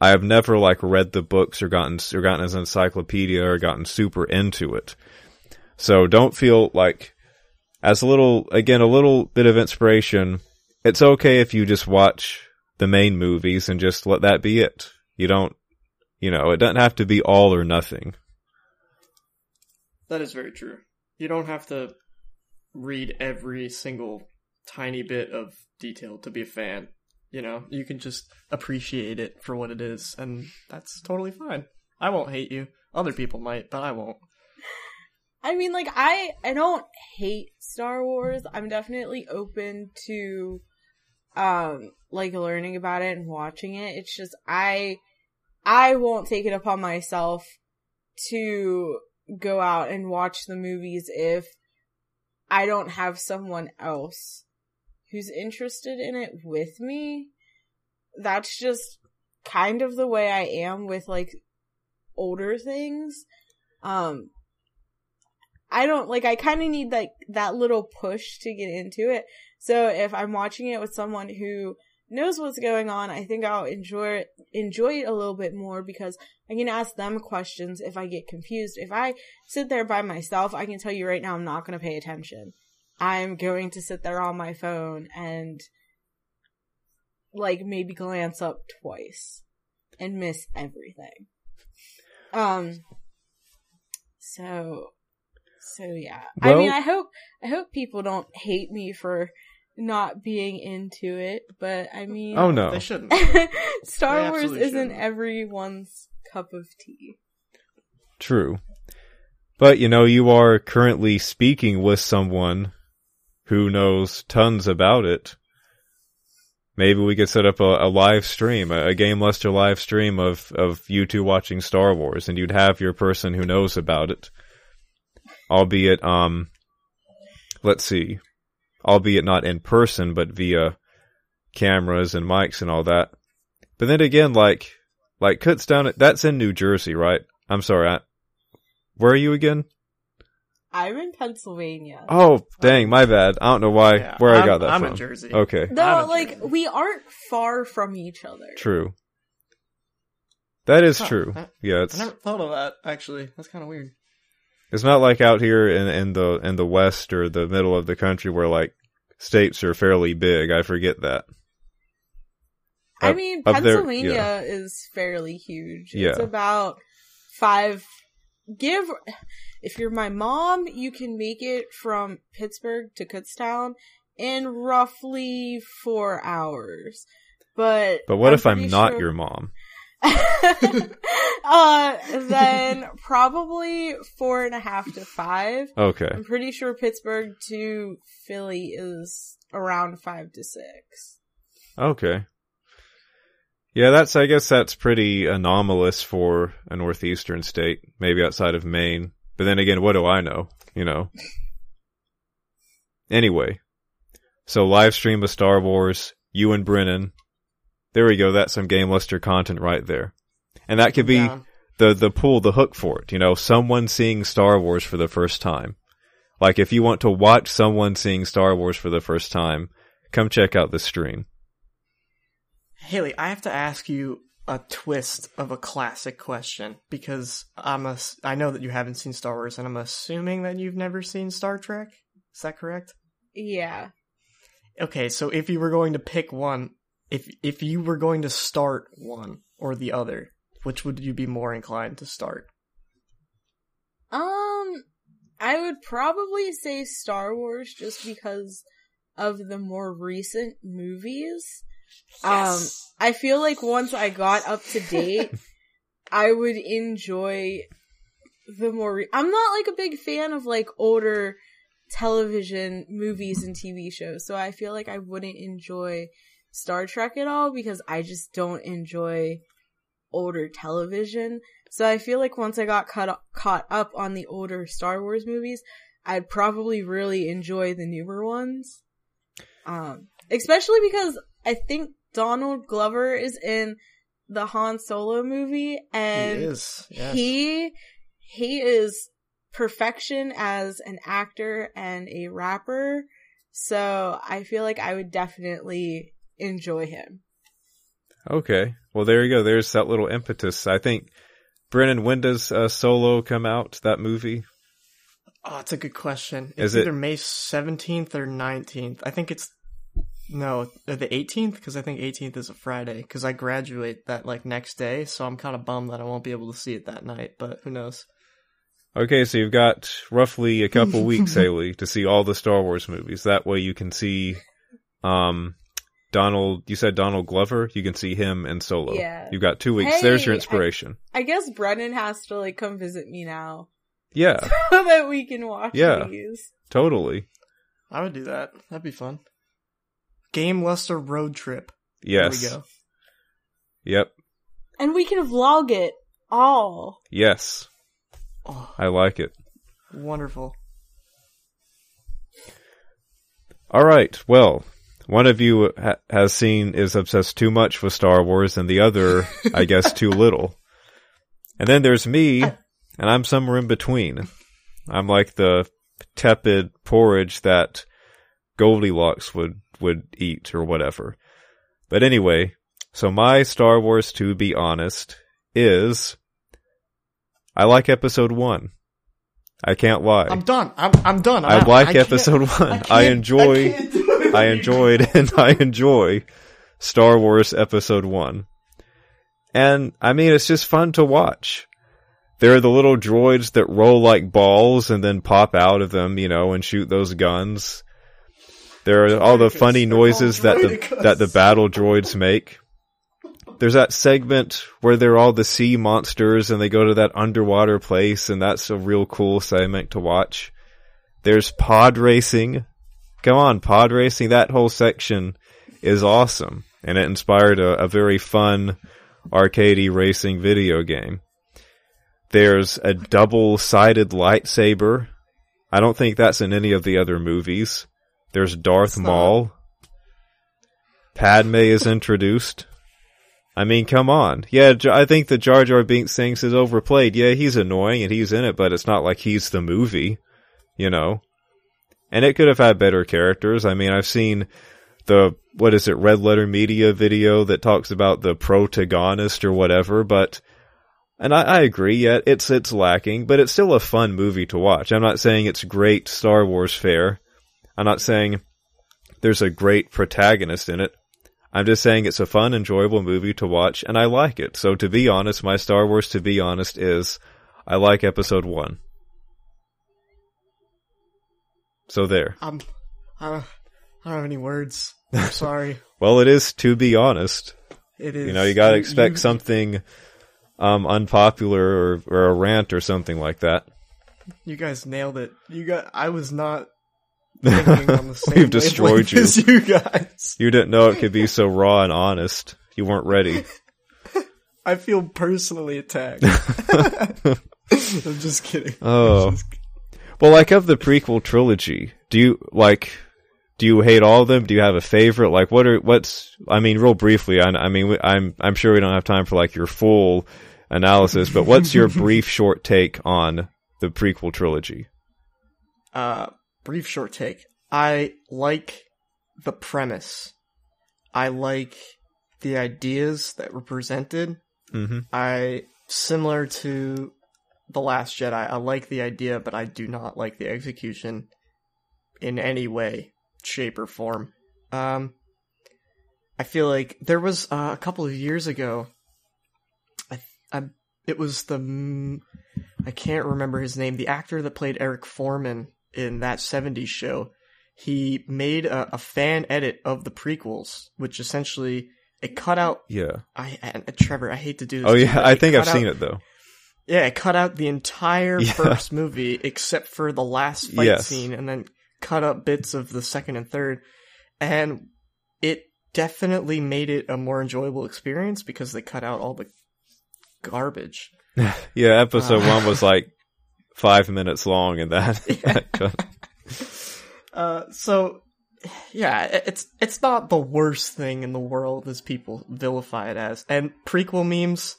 I have never like read the books or gotten or gotten as an encyclopedia or gotten super into it. So don't feel like as a little again a little bit of inspiration. It's okay if you just watch the main movies and just let that be it. You don't, you know, it doesn't have to be all or nothing. That is very true. You don't have to read every single tiny bit of detail to be a fan. You know, you can just appreciate it for what it is, and that's totally fine. I won't hate you. Other people might, but I won't. I mean, like I I don't hate Star Wars. I'm definitely open to um like learning about it and watching it. It's just I I won't take it upon myself to go out and watch the movies if I don't have someone else who's interested in it with me. That's just kind of the way I am with like older things. Um I don't like I kind of need like that little push to get into it. So if I'm watching it with someone who knows what's going on, I think I'll enjoy it, enjoy it a little bit more because I can ask them questions if I get confused. If I sit there by myself, I can tell you right now I'm not going to pay attention. I'm going to sit there on my phone and like maybe glance up twice and miss everything. Um so so yeah. Well- I mean I hope I hope people don't hate me for not being into it, but I mean Oh no. They shouldn't. Star They Wars isn't shouldn't. everyone's cup of tea. True. But you know, you are currently speaking with someone who knows tons about it. Maybe we could set up a, a live stream, a, a Game Luster live stream of, of you two watching Star Wars, and you'd have your person who knows about it. Albeit, um, let's see, albeit not in person, but via cameras and mics and all that. But then again, like, like Kutztown, down, that's in New Jersey, right? I'm sorry, I, where are you again? I'm in Pennsylvania. Oh, dang, my bad. I don't know why, Yeah, where I I'm- got that I'm from. in Jersey. Okay, No, like, Jersey. we aren't far from each other. true. That is Huh, true. I- Yeah, I it's never thought of that. Actually, that's kind of weird. It's not like out here in in the in the west or the middle of the country where like states are fairly big. I forget that. I Up- mean, up there- Pennsylvania yeah. is fairly huge. Yeah. It's about five. Give if you're my mom, you can make it from Pittsburgh to Kutztown in roughly four hours. But But what I'm if I'm not sure- your mom? uh, then probably four and a half to five. Okay, I'm pretty sure Pittsburgh to Philly is around five to six. okay. Yeah, that's I guess that's pretty anomalous for a northeastern state, maybe outside of Maine. But then again, what do I know? You know. Anyway, so live stream of Star Wars, you and Brennan. There we go. That's some Game Luster content right there, and that could be Down. the the pull, the hook for it. You know, someone seeing Star Wars for the first time. Like if you want to watch someone seeing Star Wars for the first time, come check out the stream. Haley, I have to ask you a twist of a classic question because I'm a, I know that you haven't seen Star Wars, and I'm assuming that you've never seen Star Trek. Is that correct? Yeah. Okay, so if you were going to pick one, if if you were going to start one or the other, which would you be more inclined to start? Um, I would probably say Star Wars just because of the more recent movies. Um, I feel like once I got up to date, I would enjoy the more. Re- I'm not like a big fan of like older television movies and TV shows, so I feel like I wouldn't enjoy Star Trek at all because I just don't enjoy older television. So I feel like once I got caught caught up on the older Star Wars movies, I'd probably really enjoy the newer ones. Um, especially because I think Donald Glover is in the Han Solo movie and he is. Yes. he he is perfection as an actor and a rapper. So I feel like I would definitely enjoy him. Okay. Well, there you go. There's that little impetus. I think, Brennan, when does uh, Solo come out, that movie? Oh, it's a good question. Is It's it- either May 17th or 19th. I think it's no, uh, the 18th because I think 18th is a Friday because I graduate that like next day, so I'm kind of bummed that I won't be able to see it that night, but who knows. Okay, so you've got roughly a couple weeks, Haley, to see all the Star Wars movies. That way you can see, um, Donald, you said Donald Glover? You can see him in Solo. Yeah. You've got two weeks. There's your Hey, I- inspiration. I guess Brennan has to like come visit me now Yeah, so that we can watch Yeah. these. totally. I would do that. That'd be fun. Game Luster road trip. Yes. There we go. Yep. And we can vlog it all. Yes. Oh, I like it. wonderful. All right. Well, one of you ha- has seen is obsessed too much with Star Wars, and the other, I guess, too little. And then there's me, uh, and I'm somewhere in between. I'm like the tepid porridge that Goldilocks would would eat or whatever. But anyway, so my Star Wars, to be honest, is I like Episode One. I can't lie. I'm done. I'm I'm done. I out. like I episode one. can't- I, enjoy, it I, enjoyed, and I enjoy Star Wars episode one. And I mean, it's just fun to watch. There are the little droids that roll like balls and then pop out of them, you know, and shoot those guns. There are all the funny noises that the, that the battle droids make. There's that segment where they're all the sea monsters and they go to that underwater place and that's a real cool segment to watch. There's pod racing. Come on, pod racing. That whole section is awesome. And it inspired a, a very fun arcadey racing video game. There's a double-sided lightsaber. I don't think that's in any of the other movies. There's Darth. Maul. Padme is introduced. I mean, come on. Yeah, I think the Jar Jar Binks things is overplayed. Yeah, he's annoying and he's in it, but it's not like he's the movie, you know? And it could have had better characters. I mean, I've seen the, what is it, Red Letter Media video that talks about the protagonist or whatever, but, and I, I agree, yeah, it's, it's lacking, but it's still a fun movie to watch. I'm not saying it's great Star Wars fare. I'm not saying there's a great protagonist in it. I'm just saying it's a fun, enjoyable movie to watch, and I like it. So to be honest, my Star Wars, to be honest, is I like episode one. So there. I'm. I don't, I don't have any words. I'm sorry. Well, it is to be honest. It is. You know, you gotta expect you- something, um, unpopular or, or a rant or something like that. You guys nailed it. You got. I was not thinking on the same. We've destroyed you. as you guys. You didn't know it could be so raw and honest. You weren't ready. I feel personally attacked. I'm just kidding. Oh. Just- Well, like of the prequel trilogy, do you like? Do you hate all of them? Do you have a favorite? Like, what are what's? I mean, real briefly. I, I mean, I'm I'm sure we don't have time for like your full analysis, but what's your brief, short take on the prequel trilogy? uh, brief short take. I like the premise. I like the ideas that were presented. Mm-hmm. I similar to the Last Jedi. I like the idea, but I do not like the execution in any way, shape, or form. Um, I feel like there was uh, a couple of years ago. I, I it was the I can't remember his name. The actor that played Eric Forman in that '70s show. He made a, a fan edit of the prequels, which essentially it cut out. Yeah. I, Trevor, I hate to do this. Oh yeah, I think I've cut seen it though. Yeah, it cut out the entire Yeah. first movie except for the last fight Yes. scene, and then cut up bits of the second and third, and it definitely made it a more enjoyable experience because they cut out all the garbage. Yeah, episode Uh. one was like five minutes long, and that. Yeah. that Uh, so yeah, it's it's not the worst thing in the world as people vilify it as, and prequel memes,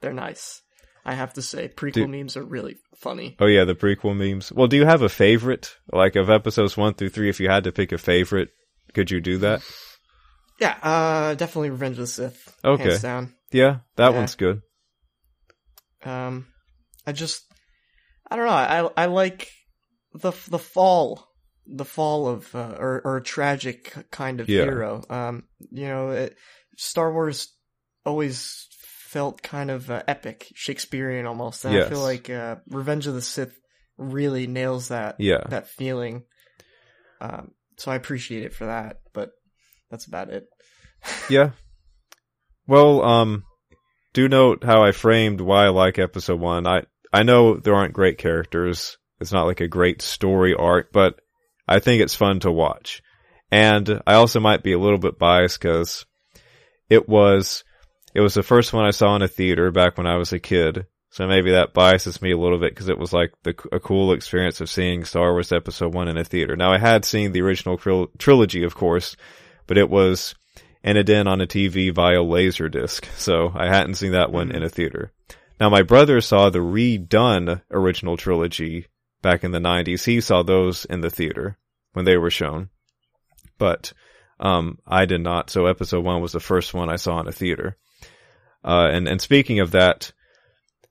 they're nice. I have to say, prequel Dude. memes are really funny. oh yeah, the prequel memes. Well, do you have a favorite? Like of episodes one through three, if you had to pick a favorite, could you do that? Yeah, uh, definitely Revenge of the Sith. Okay. hands down. Yeah, that Yeah. one's good. Um, I just, I don't know. I I like the the fall, the fall of uh, or or a tragic kind of Yeah. hero. Um, you know, it, Star Wars always felt kind of uh, epic, Shakespearean almost. And I feel like uh, Revenge of the Sith really nails that Yeah. that feeling. Um, so I appreciate it for that, but that's about it. Yeah. Well, um, do note how I framed why I like episode one. I, I know there aren't great characters. It's not like a great story arc, but I think it's fun to watch. And I also might be a little bit biased because it was, it was the first one I saw in a theater back when I was a kid. So maybe that biases me a little bit because it was like the, a cool experience of seeing Star Wars episode one in a theater. Now I had seen the original tril- trilogy, of course, but it was in a den on a TV via Laserdisc. So I hadn't seen that one in a theater. Now my brother saw the redone original trilogy back in the 90s. He saw those in the theater when they were shown. But um I did not. So episode 1 was the first one I saw in a theater. Uh and and speaking of that,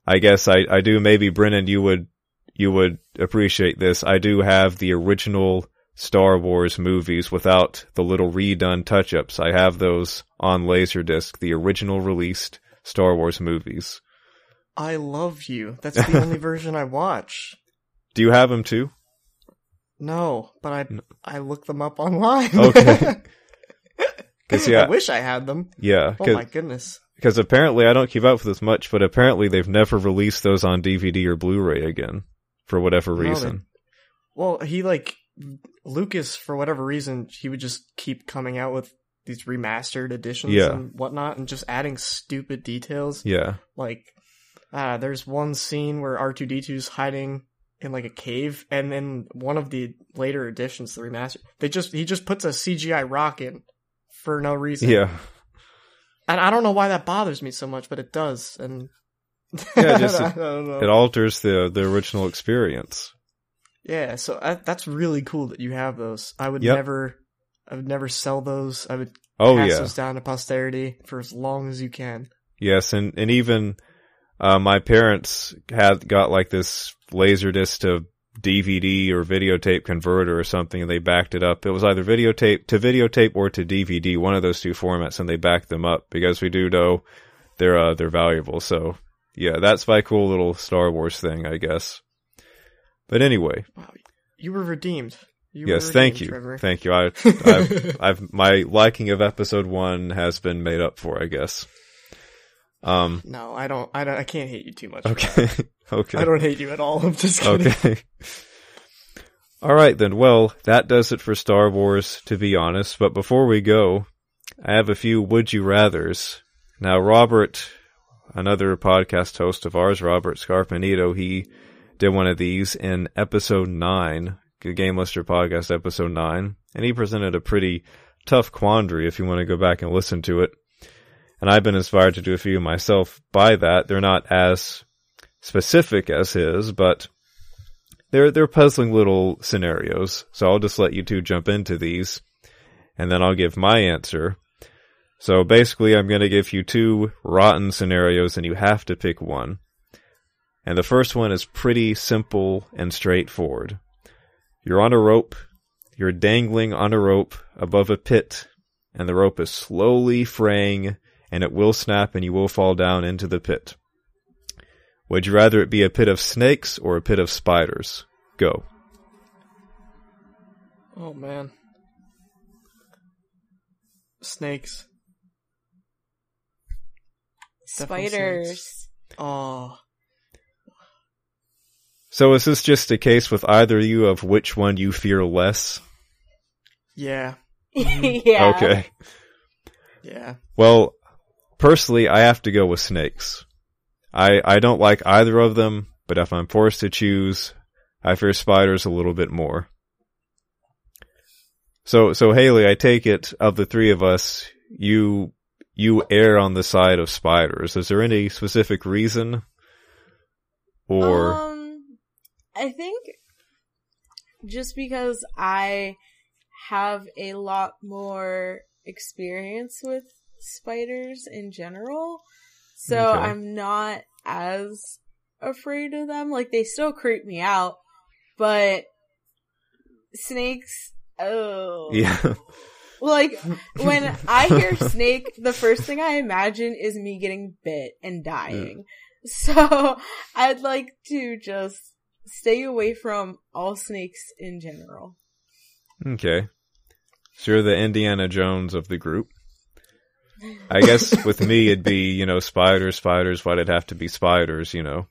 I guess I I do maybe Brennan you would you would appreciate this. I do have the original Star Wars movies without the little redone touch ups. I have those on Laserdisc, the original released Star Wars movies. I love you. That's the only version I watch. Do you have them too? No, but I I looked them up online. Okay. yeah. I wish I had them. Yeah, Oh my goodness. Because apparently I don't keep up with this much, but apparently they've never released those on DVD or Blu-ray again for whatever reason. Well, he like Lucas for whatever reason he would just keep coming out with these remastered editions Yeah. and whatnot, and just adding stupid details. Yeah, Like, uh, there's one scene where R two D 2s hiding in like a cave, and then one of the later editions, the remaster, they just he just puts a CGI rock in for no reason. yeah, and I don't know why that bothers me so much, but it does, and Yeah, just- I don't know. it alters the the original experience. Yeah, so I, that's really cool that you have those. I would Yep. never, I would never sell those. I would Oh pass yeah, those down to posterity for as long as you can. Yes, and and even uh, my parents had got like this laserdisc to DVD or videotape converter or something, and they backed it up. It was either videotape to videotape or to DVD, one of those two formats, and they backed them up because we do know they're uh, they're valuable. So yeah, that's my cool little Star Wars thing, I guess. But anyway, Wow, you were redeemed. You yes, were thank redeemed, you, Trevor. thank you. I, I've, I've my liking of Episode One has been made up for, I guess. Um. no, I don't. I don't. I can't hate you too much. Okay. okay. I don't hate you at all. I'm just kidding. Okay. All right then. Well, that does it for Star Wars, to be honest. But before we go, I have a few would you rather's. Now, Robert, another podcast host of ours, Robert Scarpanito, he did one of these in episode nine, the Game Lister podcast episode nine, and he presented a pretty tough quandary if you want to go back and listen to it. And I've been inspired to do a few myself by that. They're not as specific as his, but they're they're puzzling little scenarios. So I'll just let you two jump into these, and then I'll give my answer. So basically, I'm going to give you two rotten scenarios, and you have to pick one. And the first one is pretty simple and straightforward. You're on a rope. You're dangling on a rope above a pit, and the rope is slowly fraying, and it will snap, and you will fall down into the pit. Would you rather it be a pit of snakes or a pit of spiders? Go. Oh man. Snakes. Spiders. snakes. Oh. So is this just a case with either of you of which one you fear less? Yeah. Mm-hmm. yeah. Okay. Yeah. Well, personally, I have to go with snakes. I I don't like either of them, but if I'm forced to choose, I fear spiders a little bit more. So so Haley, I take it of the three of us, you you err on the side of spiders. Is there any specific reason? Or Um, I think just because I have a lot more experience with spiders in general, so Okay. I'm not as afraid of them. Like they still creep me out, but snakes. Oh, yeah. Like when I hear snake, the first thing I imagine is me getting bit and dying. So I'd like to just stay away from all snakes in general. Okay. So you're the Indiana Jones of the group. I guess with me it'd be, you know, spiders, spiders, why'd it have to be spiders, you know?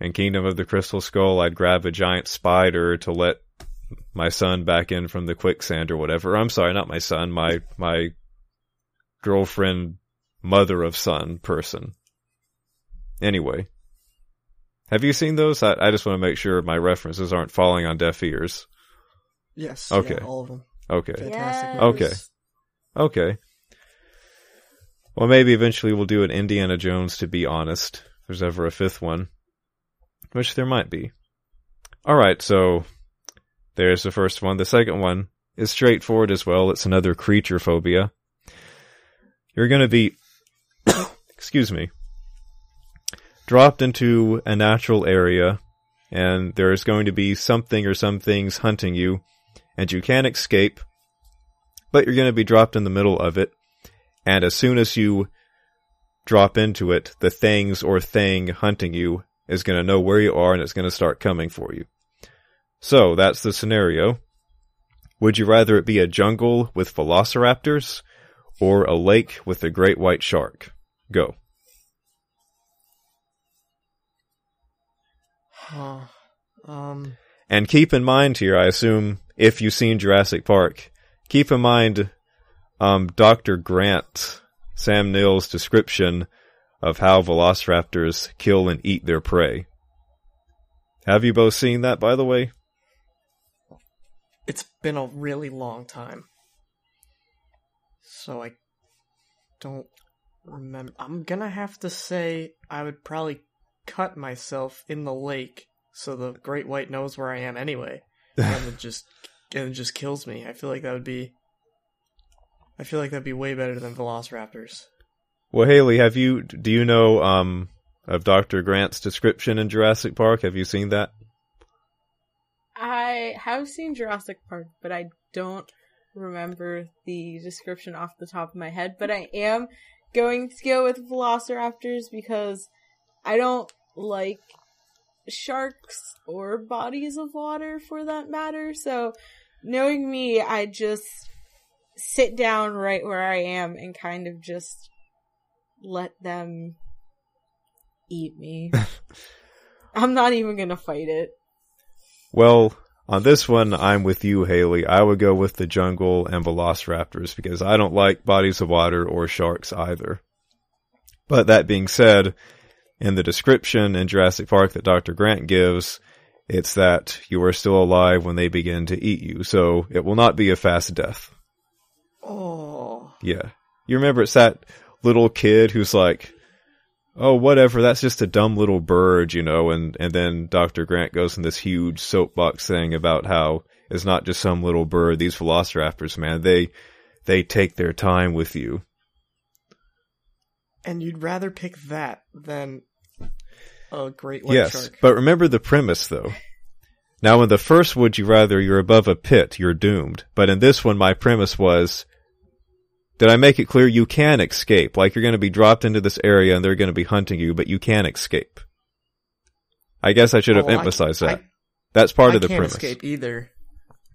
In Kingdom of the Crystal Skull, I'd grab a giant spider to let my son back in from the quicksand or whatever. I'm sorry, not my son, my, my girlfriend, mother of son person. Anyway. Have you seen those? I, I just want to make sure my references aren't falling on deaf ears. Yes. Okay. yeah, all of them. Okay. Fantastic. Yes. Okay. Okay. Well, maybe eventually we'll do an Indiana Jones to be honest. If there's ever a fifth one. Which there might be. Alright, so there's the first one. The second one is straightforward as well. It's another creature phobia. You're gonna be, excuse me, dropped into a natural area and there's going to be something or some things hunting you and you can't escape but you're going to be dropped in the middle of it. And as soon as you drop into it, the things or thing hunting you is going to know where you are and it's going to start coming for you. So that's the scenario. Would you rather it be a jungle with velociraptors or a lake with a great white shark? Go. Huh. Um. And keep in mind here, I assume, if you've seen Jurassic Park, keep in mind um, Dr. Grant, Sam Neill's description of how velociraptors kill and eat their prey. Have you both seen that, by the way? It's been a really long time. So I don't remember. I'm gonna have to say I would probably cut myself in the lake so the great white knows where I am anyway. and just and it just kills me. I feel like that would be I feel like that'd be way better than velociraptors. Well, Haley, have you, do you know, um, of Dr. Grant's description in Jurassic Park? Have you seen that? I have seen Jurassic Park, but I don't remember the description off the top of my head. But I am going to go with Velociraptors because I don't like sharks or bodies of water for that matter. So, knowing me, I just sit down right where I am and kind of just let them eat me. I'm not even gonna fight it. Well, on this one, I'm with you, Haley. I would go with the jungle and velociraptors because I don't like bodies of water or sharks either. But that being said, in the description in Jurassic Park that Dr. Grant gives, it's that you are still alive when they begin to eat you, so it will not be a fast death. Oh. Yeah. You remember it's that little kid who's like, oh, whatever, that's just a dumb little bird, you know, and, and then Dr. Grant goes in this huge soapbox thing about how it's not just some little bird, these velociraptors, man, they, they take their time with you. And you'd rather pick that than a great white yes, shark. but remember the premise though. Now in the first Would You Rather, you're above a pit, you're doomed. But in this one, my premise was, Did I make it clear you can escape? Like you're going to be dropped into this area and they're going to be hunting you, but you can escape. I guess I should have Oh, I- emphasized that. I- That's part I of the can't premise. escape either.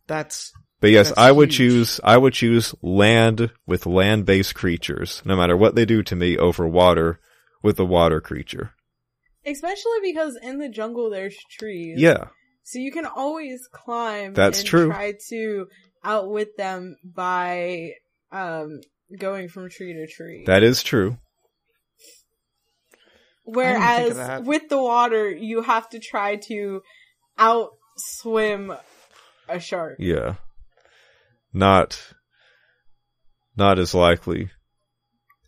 That's But yes, That's I would huge. choose I would choose land with land-based creatures, no matter what they do to me, over water with a water creature. Especially because in the jungle there's trees. Yeah, So you can always climb. That's and true. Try to outwit them by um going from tree to tree. that is true. Whereas with the water, you have to try to outswim a shark. Yeah, not not as likely.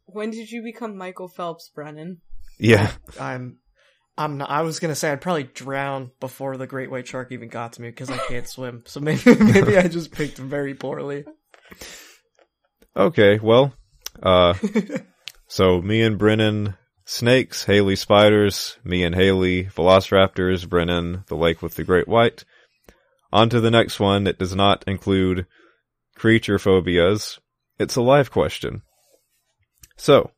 When did you become Michael Phelps, Brennan? Yeah, I'm I'm not I was gonna say I'd probably drown before the great white shark even got to me because I can't swim. So maybe maybe I just picked very poorly. okay. Well, uh, so me and Brennan snakes, Haley spiders, me and Haley velociraptors, Brennan the lake with the great white. On to the next one. It does not include creature phobias. It's a live question. So,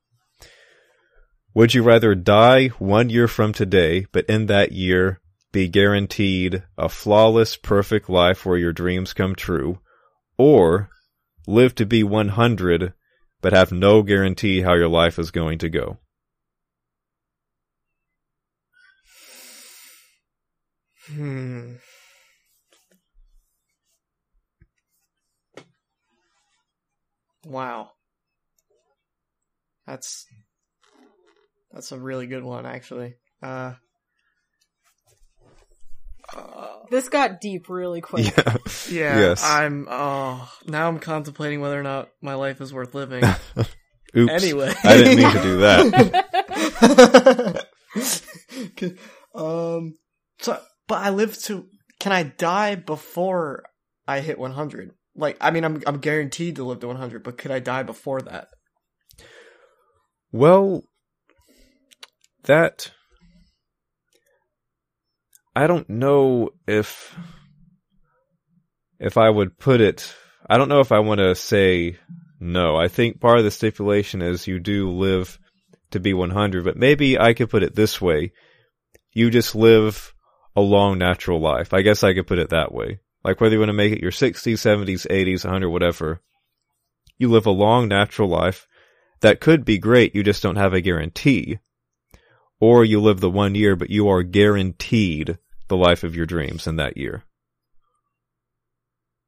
would you rather die one year from today, but in that year be guaranteed a flawless, perfect life where your dreams come true, or live to be 100, but have no guarantee how your life is going to go? Hmm. Wow. That's that's a really good one actually. Uh, uh This got deep really quick. Yeah. yeah, Yes. I'm oh now I'm contemplating whether or not my life is worth living. Oops. Anyway. I didn't mean to do that. um so but I live to can I die before I hit 100? Like I mean I'm I'm guaranteed to live to 100, but could I die before that? Well, that I don't know if if I would put it. I don't know if I want to say no. I think part of the stipulation is you do live to be 100, but maybe I could put it this way: you just live a long natural life. I guess I could put it that way. Like whether you want to make it your 60s, 70s, 80s, 100, whatever, you live a long natural life that could be great, you just don't have a guarantee. Or you live the one year, but you are guaranteed the life of your dreams in that year.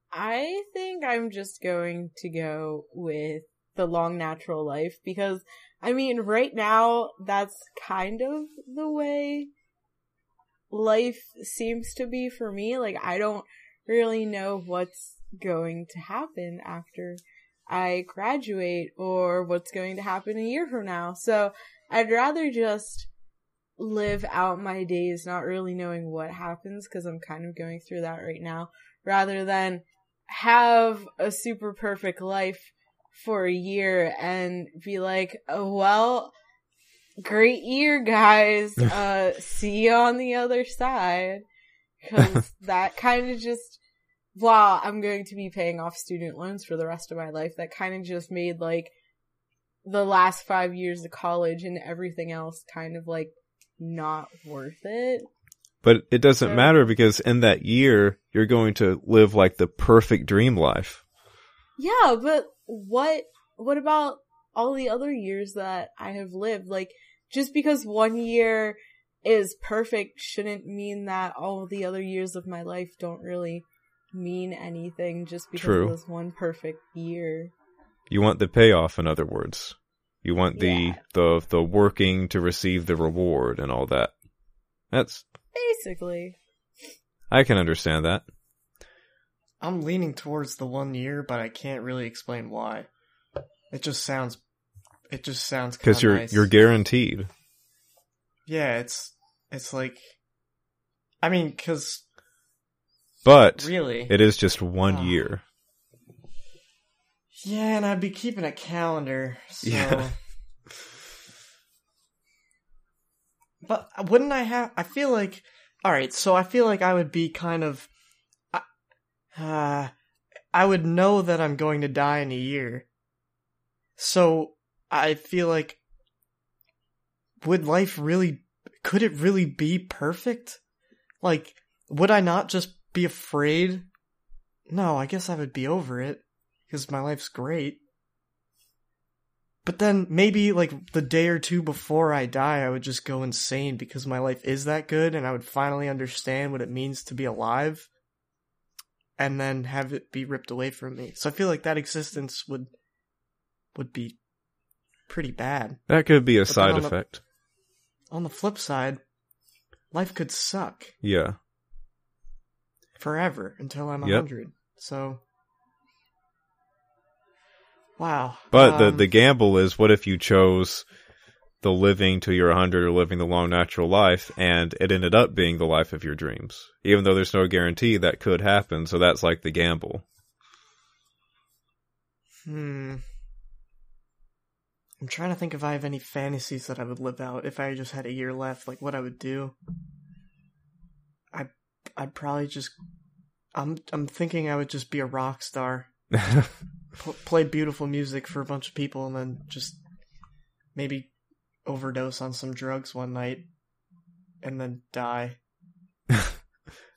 I think I'm just going to go with the long natural life because, I mean, right now, that's kind of the way life seems to be for me. Like, I don't really know what's going to happen after I graduate or what's going to happen a year from now. So, I'd rather just live out my days not really knowing what happens because I'm kind of going through that right now rather than have a super perfect life for a year and be like, oh, well, great year, guys. Uh, see you on the other side. Cause that kind of just, while I'm going to be paying off student loans for the rest of my life, that kind of just made like the last five years of college and everything else kind of like not worth it. But it doesn't Yeah. matter because in that year, you're going to live like the perfect dream life. Yeah, but what what about all the other years that I have lived? Like just because one year is perfect shouldn't mean that all the other years of my life don't really mean anything just because True. it was one perfect year. You want the payoff, in other words. You want the, Yeah. the, the working to receive the reward and all that. That's, Basically. I can understand that. I'm leaning towards the one year, but I can't really explain why. It just sounds it just sounds Cause kinda you're, nice. you're guaranteed. Yeah, it's it's like I mean, cuz But really it is just one Ah. year. Yeah, and I'd be keeping a calendar. So Yeah. But wouldn't I have I feel like all right, so I feel like I would be kind of uh I would know that I'm going to die in a year. So I feel like would life really could it really be perfect? Like would I not just be afraid? No, I guess I would be over it because my life's great. But then maybe like the day or two before I die, I would just go insane because my life is that good and I would finally understand what it means to be alive and then have it be ripped away from me. So I feel like that existence would would be pretty bad. That could be a But side on the- effect. On the flip side, life could suck Yeah. forever until I'm a Yep. 100. So Wow. But the Um, the gamble is what if you chose the living till you're 100 or living the long natural life and it ended up being the life of your dreams. Even though there's no guarantee that could happen, so that's like the gamble. Hmm. I'm trying to think if I have any fantasies that I would live out if I just had a year left, like what I would do. I I'd probably just I'm I'm thinking I would just be a rock star, pl- play beautiful music for a bunch of people, and then just maybe overdose on some drugs one night, and then die.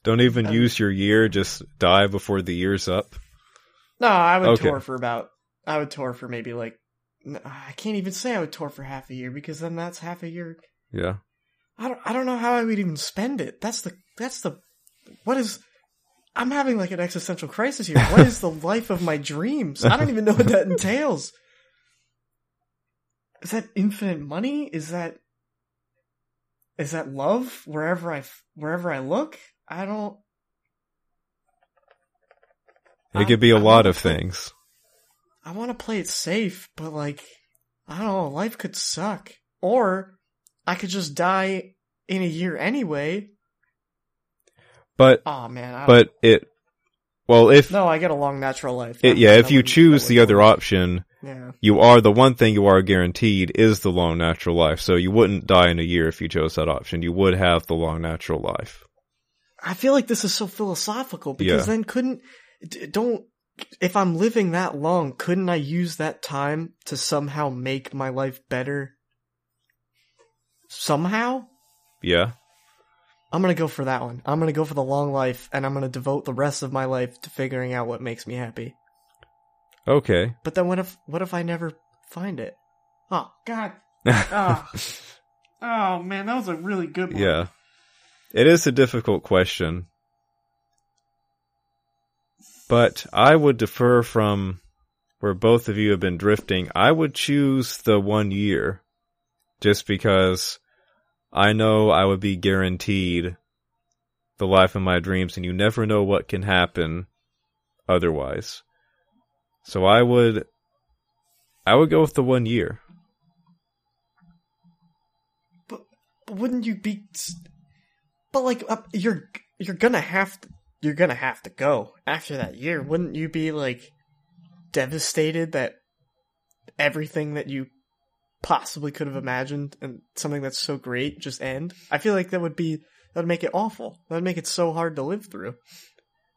Don't even Um, use your year, just die before the year's up. No, I would Okay. tour for about. I would tour for maybe like. I can't even say I would tour for half a year because then that's half a year. Yeah. I don't. I don't know how I would even spend it. That's the. That's the. What is? I'm having like an existential crisis here. What is the life of my dreams? I don't even know what that entails. Is that infinite money? Is that? Is that love wherever I wherever I look? I don't. It could be a I lot of things. I want to play it safe, but like, I don't know, life could suck. Or I could just die in a year anyway. But Oh man, I but it well, if no, I get a long natural life. it, yeah, if you choose the other option, yeah, you are the one thing you are guaranteed is the long natural life. So you wouldn't die in a year if you chose that option. You would have the long natural life. I feel like this is so philosophical because Yeah. then couldn't don't if I'm living that long, couldn't I use that time to somehow make my life better? Somehow, Yeah. I'm gonna go for that one. I'm gonna go for the long life, and I'm gonna devote the rest of my life to figuring out what makes me happy. Okay. But then what if what if I never find it? Oh God! Oh, oh man, that was a really good one. yeah. It is a difficult question. But I would defer from where both of you have been drifting. I would choose the one year just because I know I would be guaranteed the life of my dreams and you never know what can happen otherwise. So I would I would go with the one year. But, but wouldn't you be? But like, uh, you're you're gonna have to you're gonna have to go after that year. Wouldn't you be like devastated that everything that you possibly could have imagined and something that's so great just end? I feel like that would be that would make it awful. That would make it so hard to live through.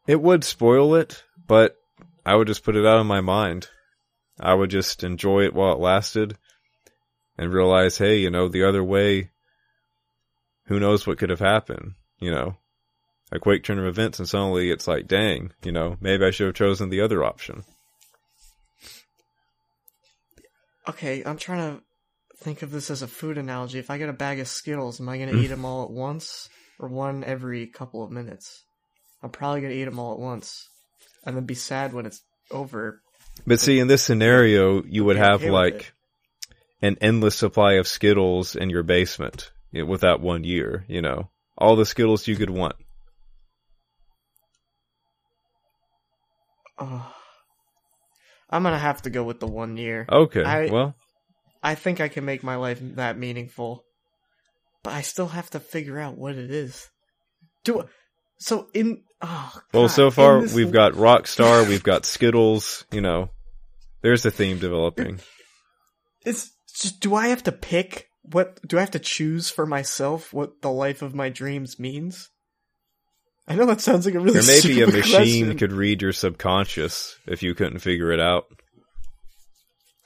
It would spoil it, but I would just put it out of my mind. I would just enjoy it while it lasted and realize, hey, you know, the other way, who knows what could have happened, you know? A quick turn of events and suddenly it's like, dang, you know, maybe I should have chosen the other option. Okay, I'm trying to think of this as a food analogy. If I get a bag of Skittles, am I going to Mm. eat them all at once or one every couple of minutes? I'm probably going to eat them all at once and then be sad when it's over. But see, in this scenario, you would have okay like an endless supply of Skittles in your basement you know, with that one year, you know? All the Skittles you could want. Oh. I'm going to have to go with the one year. Okay, I- well, I think I can make my life that meaningful, but I still have to figure out what it is. Do so in oh Well, so far we've got Rockstar, we've got Skittles. You know, there's a theme developing. It's just do I have to pick what do I have to choose for myself what the life of my dreams means? I know that sounds like a really Or maybe a machine question. could read your subconscious if you couldn't figure it out.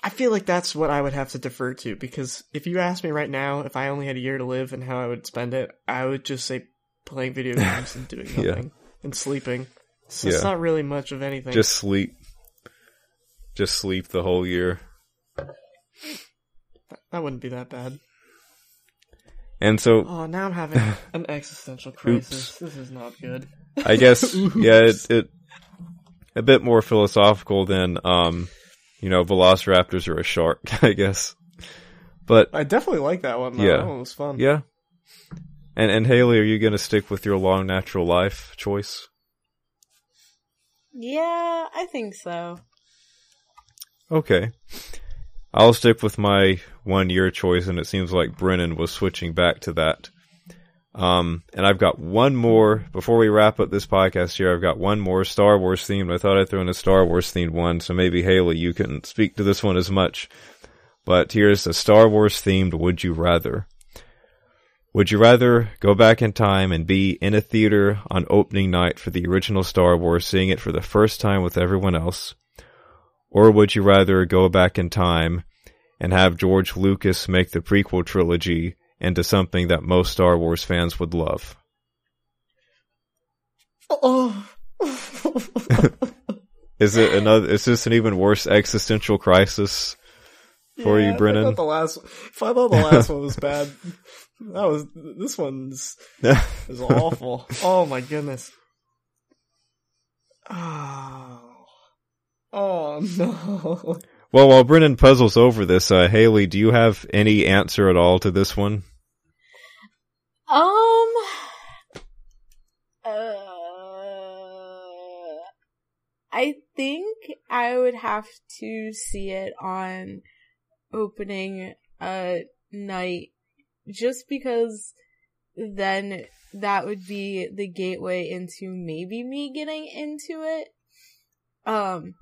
I feel like that's what I would have to defer to because if you ask me right now if I only had a year to live and how I would spend it, I would just say playing video games and doing Yeah. nothing and sleeping. So it's not really much of anything. Just sleep. Just sleep the whole year. that wouldn't be that bad. And so Oh, now I'm having an existential crisis. This is not good. I guess yeah, it, it a bit more philosophical than um, you know, velociraptors are a shark, I guess. But I definitely like that one. Though. Yeah. That one was fun. yeah. And and Haley, are you gonna stick with your long natural life choice? Yeah, I think so. Okay. I'll stick with my one year choice, and it seems like Brennan was switching back to that. Um, and I've got one more before we wrap up this podcast here. I've got one more Star Wars themed. I thought I'd throw in a Star Wars themed one, so maybe Haley, you can speak to this one as much. But here's a Star Wars themed Would You Rather. Would you rather go back in time and be in a theater on opening night for the original Star Wars, seeing it for the first time with everyone else? Or would you rather go back in time and have George Lucas make the prequel trilogy into something that most Star Wars fans would love? Oh. Is it another? Is this an even worse existential crisis for Yeah, you, Brennan? thought the last, if I thought the last one was bad, that was this one's is awful. Oh my goodness. Oh, oh no. Well, while Brennan puzzles over this, uh, Haley, do you have any answer at all to this one? Um. Uh, I think I would have to see it on opening uh night, just because then that would be the gateway into maybe me getting into it. Um,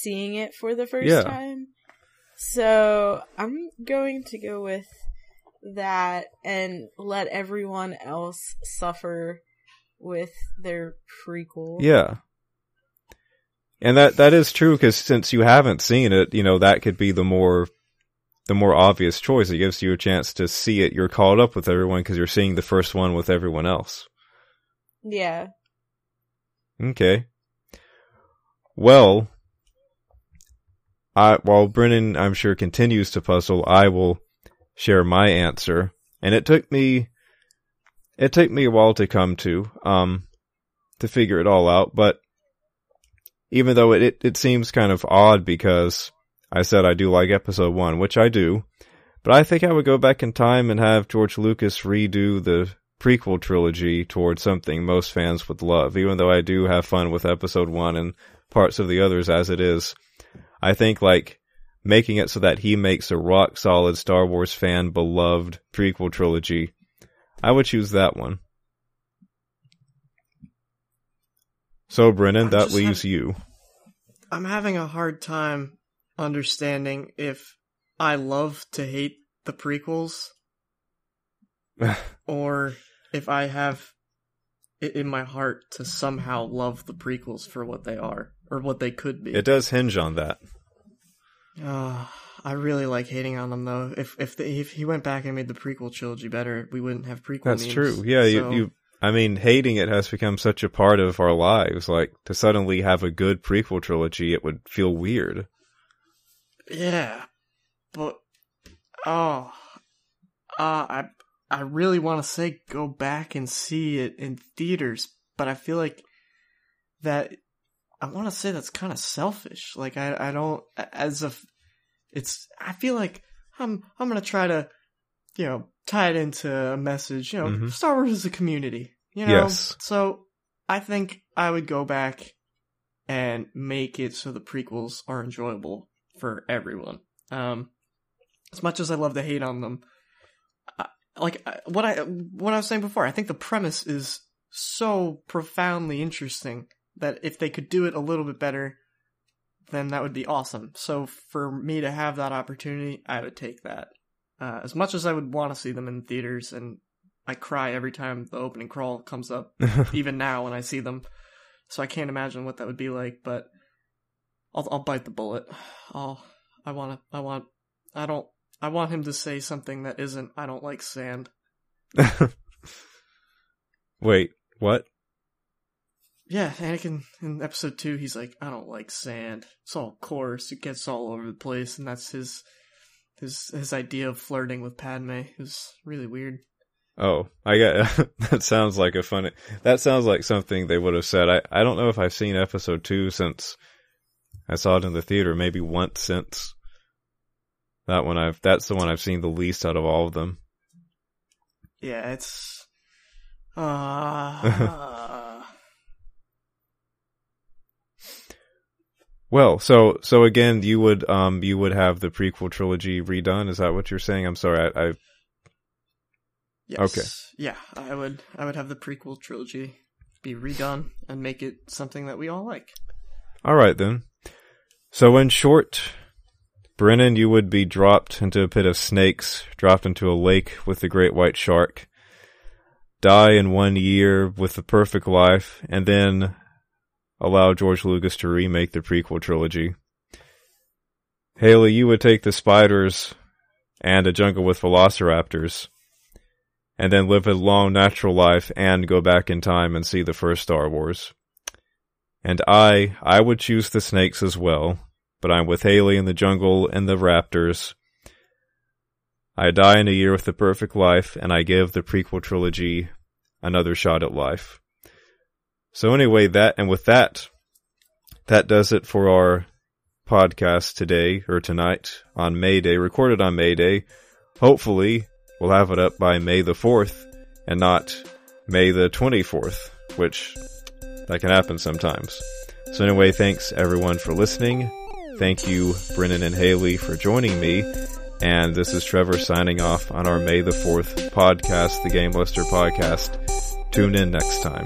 seeing it for the first Yeah. time. So I'm going to go with that and let everyone else suffer with their prequel. Yeah. And that that is true because since you haven't seen it, you know that could be the more the more obvious choice. It gives you a chance to see it. You're caught up with everyone because you're seeing the first one with everyone else. Yeah. Okay. Well, I while Brennan I'm sure continues to puzzle, I will share my answer. And it took me it took me a while to come to um to figure it all out, but even though it, it, it seems kind of odd because I said I do like episode 1, which I do, but I think I would go back in time and have George Lucas redo the prequel trilogy towards something most fans would love, even though I do have fun with episode one and parts of the others as it is. I think like making it so that he makes a rock solid Star Wars fan beloved prequel trilogy, I would choose that one. So Brennan, I'm that leaves you. I'm having a hard time understanding if I love to hate the prequels or if I have it in my heart to somehow love the prequels for what they are or what they could be. It does hinge on that. Uh, I really like hating on them though. If if the, if he went back and made the prequel trilogy better, we wouldn't have prequel. That's memes. true. Yeah, So, you, you. I mean, hating it has become such a part of our lives. Like to suddenly have a good prequel trilogy, it would feel weird. Yeah, but oh, uh, I I really want to say go back and see it in theaters, but I feel like that I want to say that's kind of selfish. Like I I don't as if it's I feel like I'm I'm gonna try to you know tie it into a message. You know, Mhm. Star Wars is a community. You know, Yes. so I think I would go back and make it so the prequels are enjoyable for everyone. Um, as much as I love to hate on them, I, like I- what I what I was saying before, I think the premise is so profoundly interesting that if they could do it a little bit better, then that would be awesome. So for me to have that opportunity, I would take that. Uh, as much as I would want to see them in theaters, and I cry every time the opening crawl comes up, even now when I see them. So I can't imagine what that would be like, but I'll I'll bite the bullet. I'll I want to. I want. I don't. I want him to say something that isn't. I don't like sand. Wait, what? Yeah, Anakin in episode two, he's like, I don't like sand. It's all coarse. It gets all over the place, and that's his his his idea of flirting with Padme. It was really weird. Oh, I got that sounds like a funny. That sounds like something they would have said. I I don't know if I've seen episode two since I saw it in the theater. Maybe once since that one. I've that's the one I've seen the least out of all of them. Yeah, it's uh Well, so so again, you would um you would have the prequel trilogy redone. Is that what you're saying? I'm sorry, I, I yes. Okay. Yeah, I would I would have the prequel trilogy be redone and make it something that we all like. all right then. So in short, Brennan, you would be dropped into a pit of snakes, dropped into a lake with the great white shark, die in one year with the perfect life, and then allow George Lucas to remake the prequel trilogy. Haley, you would take the spiders and a jungle with velociraptors, and then live a long natural life and go back in time and see the first Star Wars. And I, I would choose the snakes as well, but I'm with Haley in the jungle and the raptors. I die in a year with the perfect life, and I give the prequel trilogy another shot at life. So anyway, that and with that, that does it for our podcast today or tonight on May Day, recorded on May Day. Hopefully, we'll have it up by May the 4th and not May the 24th, which that can happen sometimes. So anyway, thanks everyone for listening. Thank you, Brennan and Haley, for joining me. And this is Trevor signing off on our May the 4th podcast, the Game Lister podcast. Tune in next time.